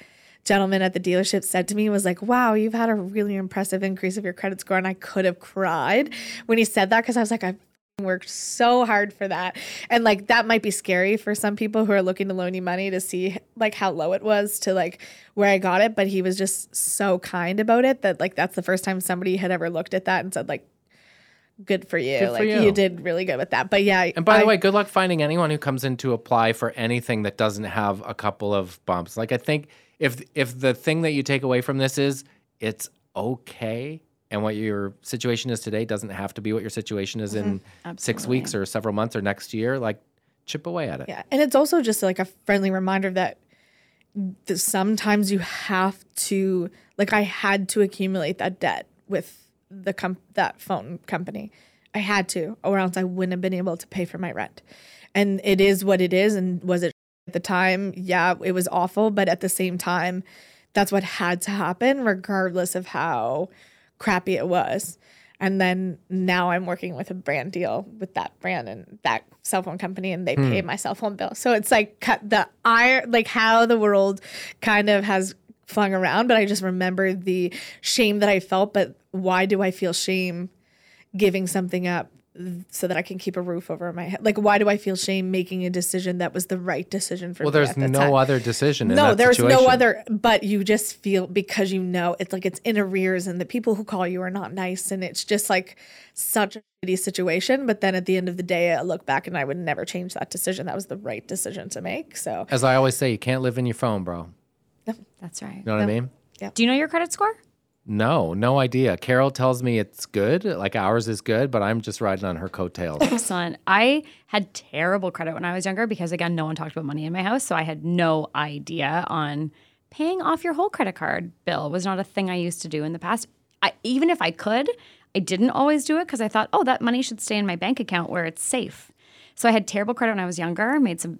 gentleman at the dealership said to me was like, wow, you've had a really impressive increase of your credit score. And I could have cried when he said that because I was like, I've worked so hard for that. And like that might be scary for some people who are looking to loan you money to see like how low it was to like where I got it. But he was just so kind about it that like that's the first time somebody had ever looked at that and said, like, good for you. Good for like you. you. did really good with that. But yeah. And by the way, good luck finding anyone who comes in to apply for anything that doesn't have a couple of bumps. Like I think if if the thing that you take away from this is it's okay and what your situation is today doesn't have to be what your situation is in mm-hmm. six weeks or several months or next year, like chip away at it. Yeah, and it's also just like a friendly reminder that th- sometimes you have to like I had to accumulate that debt with the com- that phone company. I had to, or else I wouldn't have been able to pay for my rent. And it is what it is. And was it at the time? Yeah, it was awful, but at the same time, that's what had to happen, regardless of how crappy it was. And then now I'm working with a brand deal with that brand and that cell phone company, and they pay hmm. my cell phone bill. So it's like cut the iron, like how the world kind of has flung around. But I just remember the shame that I felt. But why do I feel shame giving something up so that I can keep a roof over my head? Like, why do I feel shame making a decision that was the right decision for Well, me? Well, there's at no time? other decision in no, that there's situation. no other. But you just feel because you know it's like it's in arrears, and the people who call you are not nice, and it's just like such a shitty situation. But then at the end of the day, I look back and I would never change that decision. That was the right decision to make. So As I always say, you can't live in your phone, bro. That's right. You know what I mean? Do you know your credit score? No, no idea. Carol tells me it's good, like ours is good, but I'm just riding on her coattails. [LAUGHS] Excellent. I had terrible credit when I was younger because, again, no one talked about money in my house. So I had no idea on paying off your whole credit card bill was not a thing I used to do in the past. I, even if I could, I didn't always do it because I thought, oh, that money should stay in my bank account where it's safe. So I had terrible credit when I was younger, made some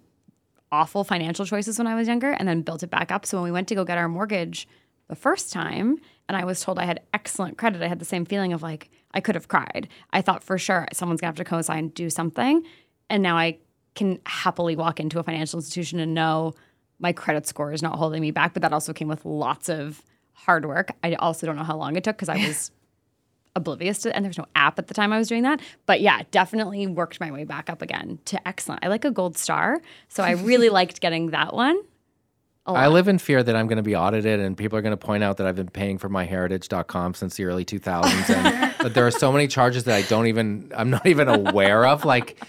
awful financial choices when I was younger, and then built it back up. So when we went to go get our mortgage the first time, and I was told I had excellent credit, I had the same feeling of like, I could have cried. I thought for sure someone's gonna have to co sign, do something. And now I can happily walk into a financial institution and know my credit score is not holding me back. But that also came with lots of hard work. I also don't know how long it took because I was [LAUGHS] oblivious to it, and there's no app at the time I was doing that. But yeah, definitely worked my way back up again to excellent. I like a gold star. So I really [LAUGHS] liked getting that one. A I lot. live in fear that I'm going to be audited and people are going to point out that I've been paying for myheritage.com since the early 2000s. And [LAUGHS] that there are so many charges that I don't even, I'm not even aware of. Like,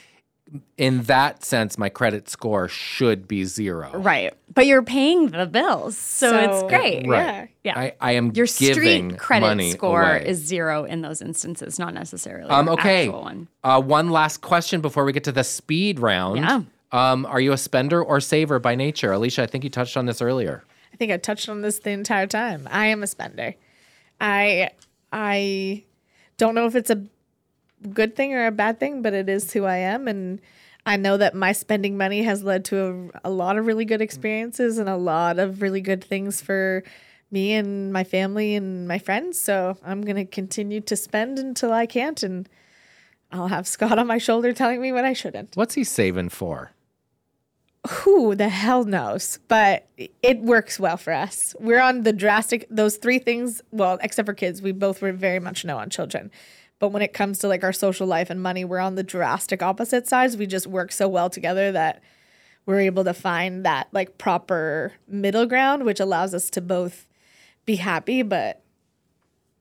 in that sense, my credit score should be zero. Right. But you're paying the bills. So, So- it's great. Right. Yeah. I, I am Your giving street credit money score away. is zero in those instances, not necessarily Um, okay. actual one. Uh, one last question before we get to the speed round. Yeah. Um, are you a spender or saver by nature? Alicia, I think you touched on this earlier. I think I touched on this the entire time. I am a spender. I I don't know if it's a good thing or a bad thing, but it is who I am and I know that my spending money has led to a, a lot of really good experiences and a lot of really good things for me and my family and my friends. So I'm going to continue to spend until I can't and I'll have Scott on my shoulder telling me what I shouldn't. What's he saving for? Who the hell knows? But it works well for us. We're on the drastic those three things well except for kids we both were very much no on children. But when it comes to like our social life and money we're on the drastic opposite sides. We just work so well together that we're able to find that like proper middle ground which allows us to both be happy but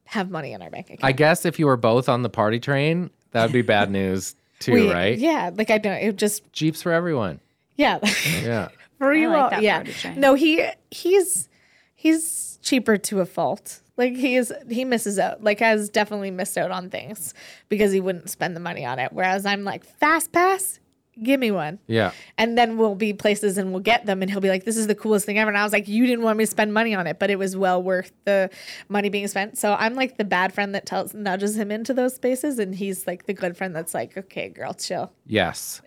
have money in our bank account. I guess if you were both on the party train, that would be bad [LAUGHS] news too, We- right? yeah like i don't it just Jeeps for everyone. Yeah Yeah. [LAUGHS] For you, like all- yeah. No, he he's he's cheaper to a fault. Like he is he misses out. Like has definitely missed out on things because he wouldn't spend the money on it. Whereas I'm like fast pass, give me one. Yeah. And then we'll be places and we'll get them and he'll be like, This is the coolest thing ever. And I was like, You didn't want me to spend money on it, but it was well worth the money being spent. So I'm like the bad friend that tells nudges him into those spaces and he's like the good friend that's like, Okay, girl, chill. Yes.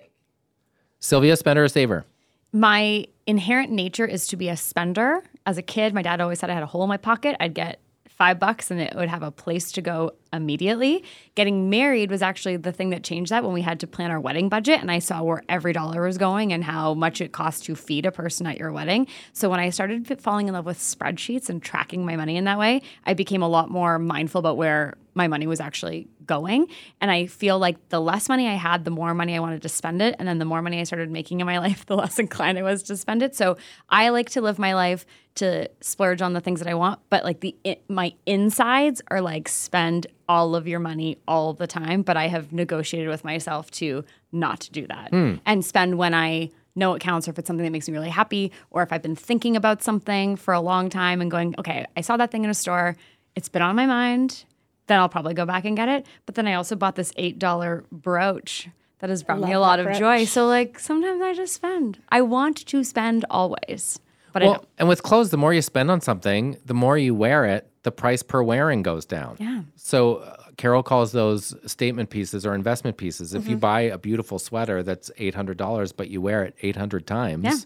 Sylvia, spender or saver? My inherent nature is to be a spender. As a kid, my dad always said I had a hole in my pocket. I'd get five bucks and it would have a place to go immediately. Getting married was actually the thing that changed that when we had to plan our wedding budget and I saw where every dollar was going and how much it cost to feed a person at your wedding. So when I started falling in love with spreadsheets and tracking my money in that way, I became a lot more mindful about where my money was actually going. And I feel like the less money I had, the more money I wanted to spend it. And then the more money I started making in my [LAUGHS] life, the less inclined I was to spend it. So I like to live my life to splurge on the things that I want, but like the i- my insides are like spend all of your money all the time. But I have negotiated with myself to not do that hmm. and spend when I know it counts or if it's something that makes me really happy or if I've been thinking about something for a long time and going, okay, I saw that thing in a store, it's been on my mind then I'll probably go back and get it. But then I also bought this $8 brooch that has brought me a lot that of joy. So, like, sometimes I just spend. I want to spend always, but I don't. and with clothes, the more you spend on something, the more you wear it, the price per wearing goes down. Yeah. So uh, Carol calls those statement pieces or investment pieces. If Mm-hmm. you buy a beautiful sweater that's $800, but you wear it 800 times, Yeah.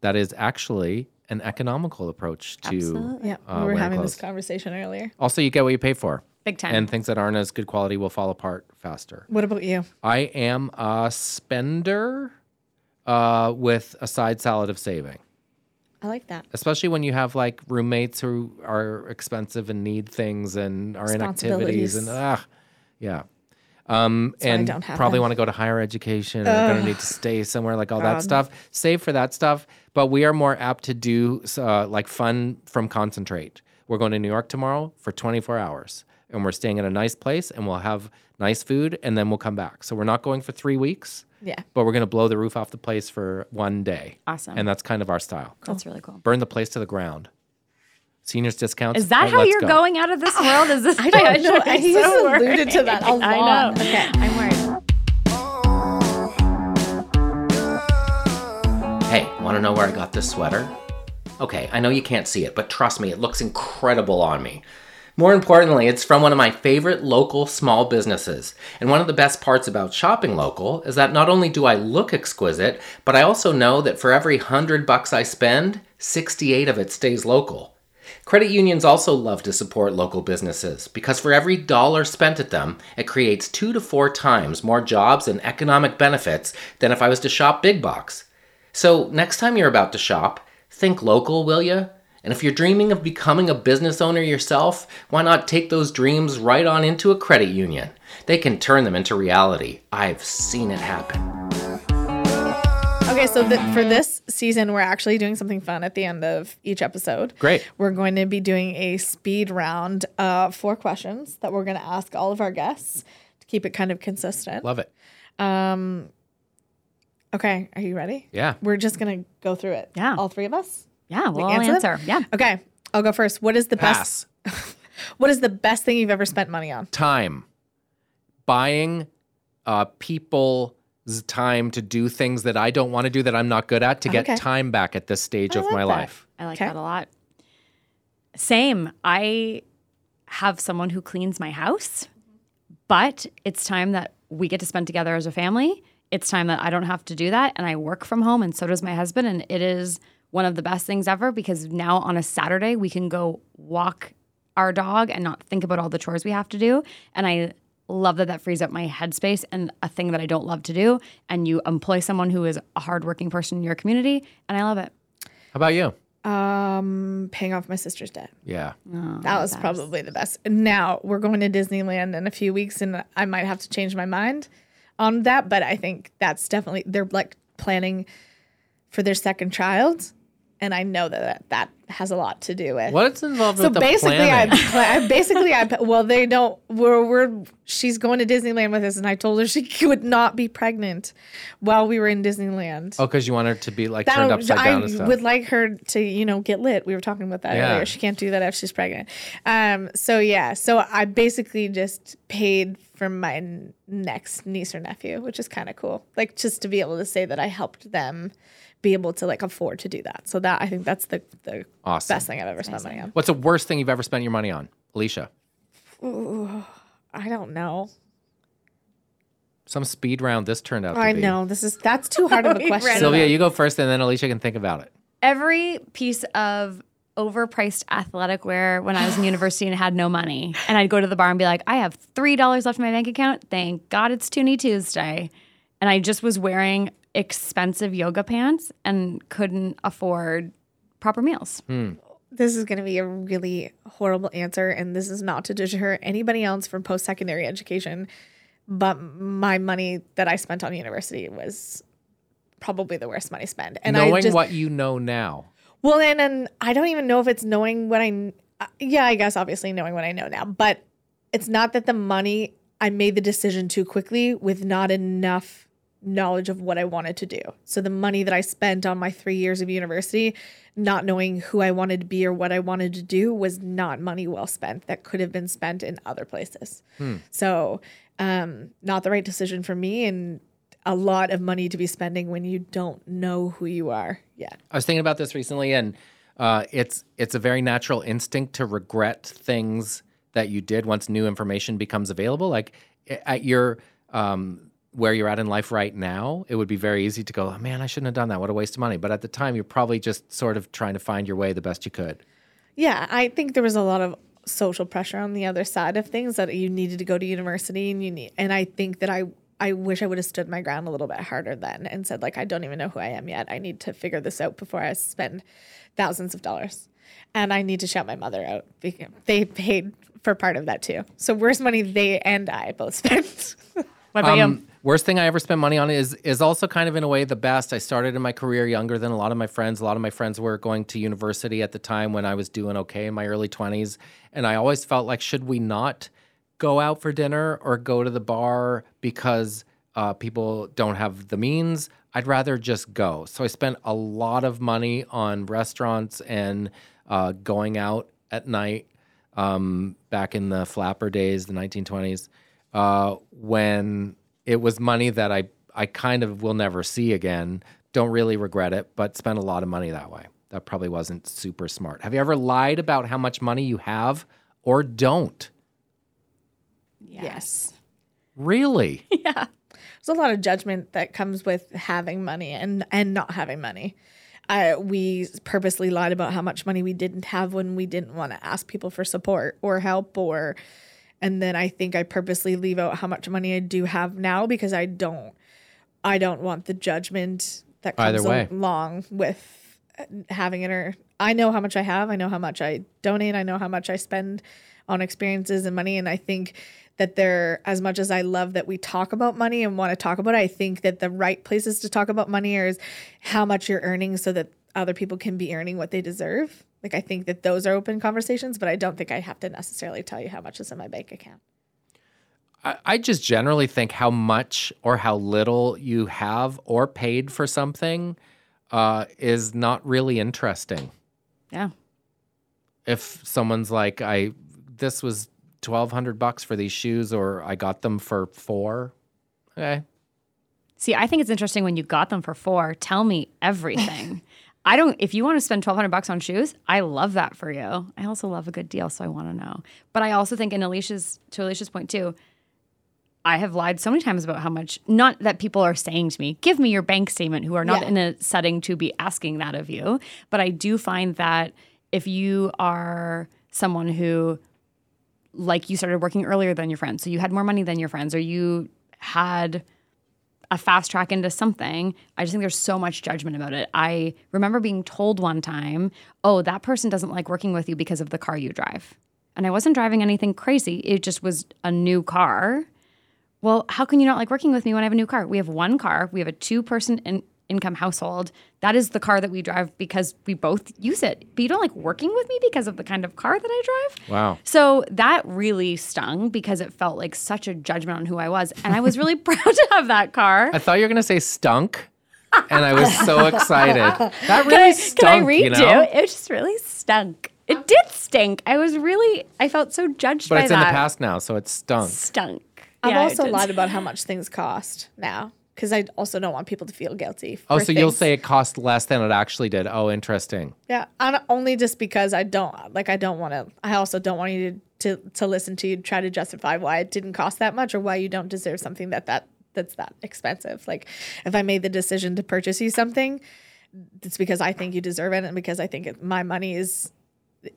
that is actually an economical approach to. Absolutely. Yeah. Uh, we were having clothes. this conversation earlier. Also, you get what you pay for. Big time. And things that aren't as good quality will fall apart faster. What about you? I am a spender uh, with a side salad of saving. I like that. especially when you have like roommates who are expensive and need things and are in activities and ah, yeah. Um, why and don't probably want to go to higher education and are going to need to stay somewhere like all that stuff. Save for that stuff, but we are more apt to do uh, like fun from concentrate. We're going to New York tomorrow for 24 hours, and we're staying at a nice place, and we'll have nice food, and then we'll come back. So we're not going for three weeks, Yeah. but we're going to blow the roof off the place for one day. Awesome. And that's kind of our style That's really cool. burn the place to the ground. Seniors discounts. Is that how you're go. going out of this [LAUGHS] world? Is this I don't know. I'm He's so [LAUGHS] alluded worried. to that a I lot. know. Okay. I'm worried. Hey, want to know where I got this sweater? Okay, I know you can't see it, but trust me, it looks incredible on me. More importantly, it's from one of my favorite local small businesses. And one of the best parts about shopping local is that not only do I look exquisite, but I also know that for every 100 bucks I spend, 68 of it stays local. Credit unions also love to support local businesses because for every dollar spent at them, it creates two to four times more jobs and economic benefits than if I was to shop big box. So, next time you're about to shop, think local, will ya? And if you're dreaming of becoming a business owner yourself, why not take those dreams right on into a credit union? They can turn them into reality. I've seen it happen. Okay, so th- for this season, we're actually doing something fun at the end of each episode. Great. We're going to be doing a speed round of four questions that we're going to ask all of our guests to keep it kind of consistent. Love it. Um, okay, are you ready? Yeah. We're just going to go through it. Yeah. All three of us? Yeah, we'll answer answer. Yeah. Okay, I'll go first. What is the Pass. best? [LAUGHS] What is the best thing you've ever spent money on? Time. Buying uh, people's time to do things that I don't want to do that I'm not good at to get Okay. time back at this stage I of like my that. life. I like Okay. that a lot. Same. I have someone who cleans my house, but it's time that we get to spend together as a family. It's time that I don't have to do that. And I work from home, and so does my husband. And it is one of the best things ever because now on a Saturday, we can go walk our dog and not think about all the chores we have to do. And I love that that frees up my headspace and a thing that I don't love to do. And you employ someone who is a hardworking person in your community, and I love it. How about you? Um, paying off my sister's debt. Yeah. That was probably the best. Now we're going to Disneyland in a few weeks, and I might have to change my mind on that. But I think that's definitely they're like planning for their second child, and I know that that has a lot to do with. What's involved So with the basically, I? [LAUGHS] I basically I well they don't we're we're she's going to Disneyland with us, and I told her she [LAUGHS] could not be pregnant while we were in Disneyland. Oh, because you want her to be like That- turned upside I down would like her to, you know, get lit. We were talking about that Yeah. earlier. She can't do that if she's pregnant. Um, so yeah, so I basically just paid for my next niece or nephew, which is kind of cool. Like just to be able to say that I helped them be able to like afford to do that. So that I think that's the the Awesome. best thing I've ever spent money on. What's the worst thing you've ever spent your money on, Alicia? I don't know. Some speed round this turned out to I be. know this is that's too hard of a [LAUGHS] question. Sylvia, you go first, and then Alicia can think about it. every piece of overpriced athletic wear when I was in [SIGHS] university and had no money. And I'd go to the bar and be like, I have $3 left in my bank account. Thank God it's Toonie Tuesday. And I just was wearing expensive yoga pants and couldn't afford proper meals. this is going to be a really horrible answer and this is not to deter anybody else from post-secondary education but my money that i spent on university was probably the worst money spent and Knowing i just what you know now. well and, and i don't even know if it's knowing what i uh, yeah i guess obviously knowing what i know now but it's not that the money i made the decision too quickly with not enough knowledge of what I wanted to do. So the money that I spent on my 3 years of university not knowing who I wanted to be or what I wanted to do was not money well spent that could have been spent in other places. So um not the right decision for me and a lot of money to be spending when you don't know who you are yet. I was thinking about this recently, and uh, it's it's a very natural instinct to regret things that you did once new information becomes available. Like at your um, where you're at in life right now, it would be very easy to go, oh, "Man, I shouldn't have done that. What a waste of money." But at the time, you're probably just sort of trying to find your way the best you could. Yeah, I think there was a lot of social pressure on the other side of things that you needed to go to university and you need and I think that I I wish I would have stood my ground a little bit harder then and said like I don't even know who I am yet. I need to figure this out before I spend thousands of dollars. And I need to shout my mother out because they paid for part of that too. So worst money they and I both spent. What about you? Worst thing I ever spent money on is is also kind of in a way the best. I started in my career younger than a lot of my friends. A lot of my friends were going to university at the time when I was doing okay in my early twenties, and I always felt like should we not go out for dinner or go to the bar because uh, people don't have the means? I'd rather just go. So I spent a lot of money on restaurants and uh, going out at night um, back in the flapper days, the 1920s, uh, when it was money that I, I kind of will never see again. Don't really regret it, but spent a lot of money that way. That probably wasn't super smart. Have you ever lied about how much money you have or don't? Yes. Really? [LAUGHS] Yeah. There's a lot of judgment that comes with having money and and not having money. Uh, we purposely lied about how much money we didn't have when we didn't want to ask people for support or help or and then I think I purposely leave out how much money I do have now because I don't I don't want the judgment that comes along with having it or I know how much I have, I know how much I donate, I know how much I spend on experiences and money and I think that there as much as I love that we talk about money and want to talk about it, I think that the right places to talk about money is how much you're earning so that other people can be earning what they deserve. Like I think that those are open conversations, but I don't think I have to necessarily tell you how much is in my bank account. I, I just generally think how much or how little you have or paid for something uh, is not really interesting. Yeah. If someone's like, I this was twelve hundred bucks for these shoes, or I got them for four. Okay, See, I think it's interesting when you got them for four. Tell me everything. [LAUGHS] I don't. If you want to spend twelve hundred bucks on shoes, I love that for you. I also love a good deal, so I want to know. But I also think, in Alicia's to Alicia's point too, I have lied so many times about how much. Not that people are saying to me, "Give me your bank statement," who are not Yeah. in a setting to be asking that of you. But I do find that if you are someone who like you started working earlier than your friends, so you had more money than your friends, or you had a fast track into something. I just think there's so much judgment about it. I remember being told one time, oh, that person doesn't like working with you because of the car you drive. And I wasn't driving anything crazy, it just was a new car. Well, how can you not like working with me when I have a new car? We have one car, we have a two person in- income household. That is the car that we drive because we both use it. But you don't like working with me because of the kind of car that I drive? wow. So that really stung because it felt like such a judgment on who I was. And I was really [LAUGHS] proud to have that car. I thought you were gonna say stunk, and I was so excited. That really Can I, stunk. can I read you know? It just really stunk. It did stink. I was really, I felt so judged But by it's in the past now, so it stunk. Stunk. I've Yeah, also lied about [LAUGHS] how much things cost now because I also don't want people to feel guilty. Oh, so you'll say it cost less than it actually did. Oh, interesting. Yeah, and only just because I don't like I don't want to. I also don't want you to, to to listen to you try to justify why it didn't cost that much or why you don't deserve something that that that's that expensive. Like if I made the decision to purchase you something, it's because I think you deserve it and because I think it, my money is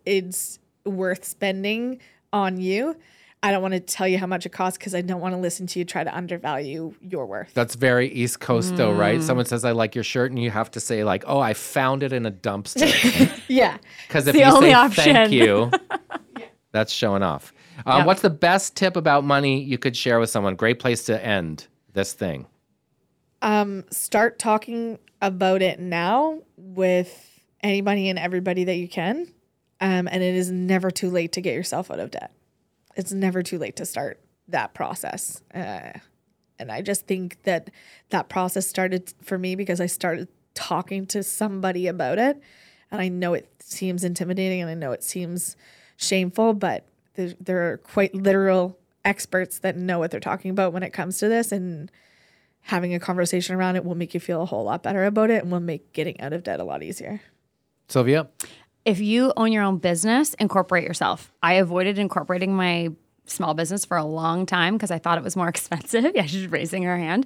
it's worth spending on you. I don't want to tell you how much it costs because I don't want to listen to you try to undervalue your worth. That's very East Coast, though, Mm. right? Someone says, I like your shirt, and you have to say, like, oh, I found it in a dumpster. [LAUGHS] Yeah. Because if the you only say option. thank you, [LAUGHS] that's showing off. Um, Yeah. What's the best tip about money you could share with someone? Great place to end this thing. um, start talking about it now with anybody and everybody that you can. Um, and it is never too late to get yourself out of debt. It's never too late to start that process. Uh, and I just think that that process started for me because I started talking to somebody about it. And I know it seems intimidating and I know it seems shameful, but there, there are quite literal experts that know what they're talking about when it comes to this. And having a conversation around it will make you feel a whole lot better about it and will make getting out of debt a lot easier. Sylvia? If you own your own business, incorporate yourself. I avoided incorporating my small business for a long time because I thought it was more [LAUGHS] expensive. Yeah, she's raising her hand.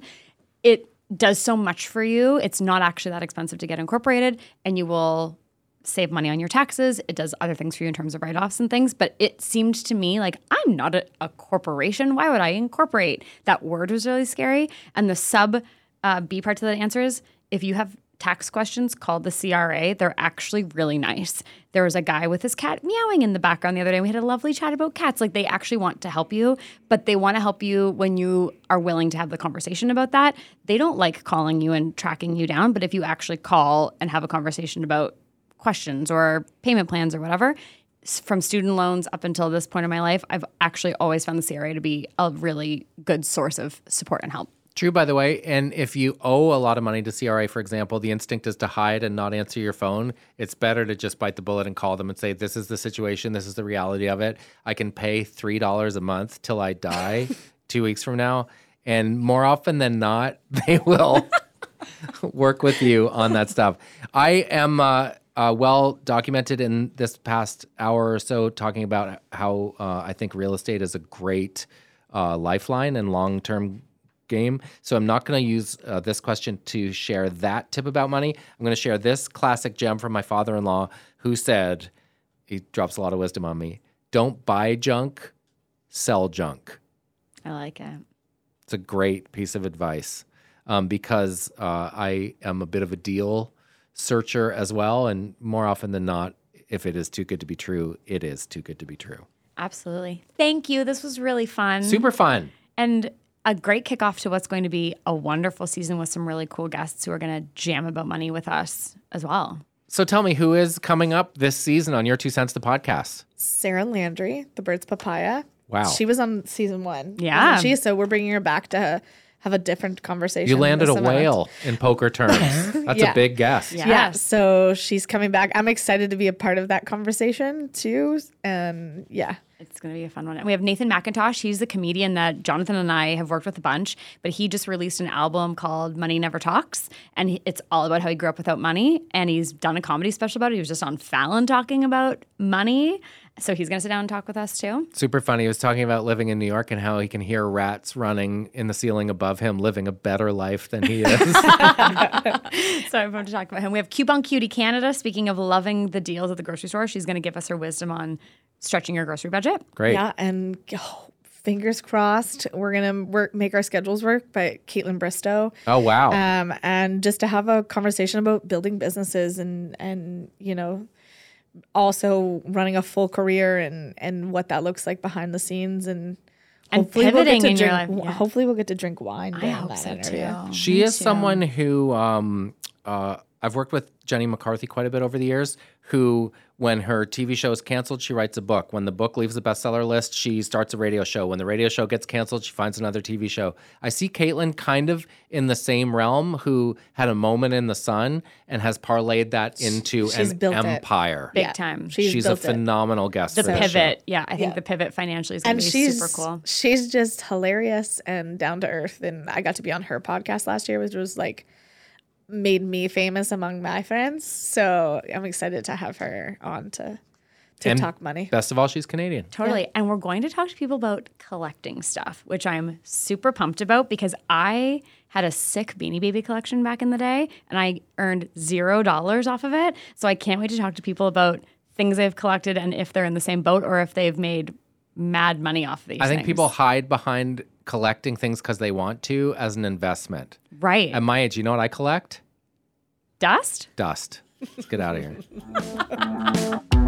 It does so much for you. It's not actually that expensive to get incorporated, and you will save money on your taxes. It does other things for you in terms of write offs and things. But it seemed to me like I'm not a, a corporation. Why would I incorporate? That word was really scary. And the sub uh, B part to that answer is if you have tax questions called the CRA, they're actually really nice. There was a guy with his cat meowing in the background the other day. We had a lovely chat about cats. Like they actually want to help you, but they want to help you when you are willing to have the conversation about that. They don't like calling you and tracking you down, but if you actually call and have a conversation about questions or payment plans or whatever, from student loans up until this point in my life, I've actually always found the CRA to be a really good source of support and help. True, by the way. And if you owe a lot of money to CRA, for example, the instinct is to hide and not answer your phone. It's better to just bite the bullet and call them and say, This is the situation. This is the reality of it. I can pay $3 a month till I die [LAUGHS] two weeks from now. And more often than not, [LAUGHS] they will [LAUGHS] work with you on that stuff. I am uh, uh, well documented in this past hour or so talking about how uh, I think real estate is a great uh, lifeline and long term game. So I'm not going to use uh, this question to share that tip about money. I'm going to share this classic gem from my father in law who said, he drops a lot of wisdom on me don't buy junk, sell junk. I like it. It's a great piece of advice um, because uh, I am a bit of a deal searcher as well. And more often than not, if it is too good to be true, it is too good to be true. Absolutely. Thank you. This was really fun. Super fun. And a great kickoff to what's going to be a wonderful season with some really cool guests who are going to jam about money with us as well. So tell me, who is coming up this season on Your Two Cents, the podcast? Sarah Landry, the Birds Papaya. Wow. She was on season one. Yeah. wasn't She, so we're bringing her back to have a different conversation. You landed a this amount. whale in poker terms. [LAUGHS] That's Yeah. a big guess. Yeah. Yeah. So she's coming back. I'm excited to be a part of that conversation too. And yeah. It's going to be a fun one. And we have Nathan Macintosh. He's the comedian that Jonathan and I have worked with a bunch, but he just released an album called Money Never Talks. And it's all about how he grew up without money. And he's done a comedy special about it. He was just on Fallon talking about money. So he's going to sit down and talk with us too. Super funny. He was talking about living in New York and how he can hear rats running in the ceiling above him, living a better life than he [LAUGHS] is. [LAUGHS] So I'm going to talk about him. We have Coupon Cutie Canada. Speaking of loving the deals at the grocery store, she's going to give us her wisdom on stretching your grocery budget. Great. Yeah. And oh, fingers crossed, we're gonna work make our schedules work But Kaitlyn Bristowe. Oh, wow. Um, and just to have a conversation about building businesses and and you know also running a full career and and what that looks like behind the scenes and And hopefully we'll get pivoting to in your drink, life, yeah. hopefully we'll get to drink wine I hope so interview. too. She Me is too. someone who um, uh, I've worked with Jenny McCarthy quite a bit over the years. Who, when her TV show is canceled, she writes a book. When the book leaves the bestseller list, she starts a radio show. When the radio show gets canceled, she finds another TV show. I see Kaitlyn kind of in the same realm, who had a moment in the sun and has parlayed that into She's an built it. empire. Big Yeah. time. She's, She's a built it. phenomenal guest. the for this show. pivot. Yeah, I think Yeah. the pivot financially is going to be super cool. she's just hilarious and down to earth and i got to be on her podcast last year which was like made me famous among my friends so i'm excited to have her on to to And talk money Best of all, she's Canadian. Totally. And we're going to talk to people about collecting stuff, which I'm super pumped about because I had a sick Beanie Baby collection back in the day and I earned zero dollars off of it. So I can't wait to talk to people about things they've collected and if they're in the same boat or if they've made mad money off of these. I think things. people hide behind collecting things because they want to as an investment. Right. At my age, you know what I collect? Dust? Dust. Let's get out of here. [LAUGHS]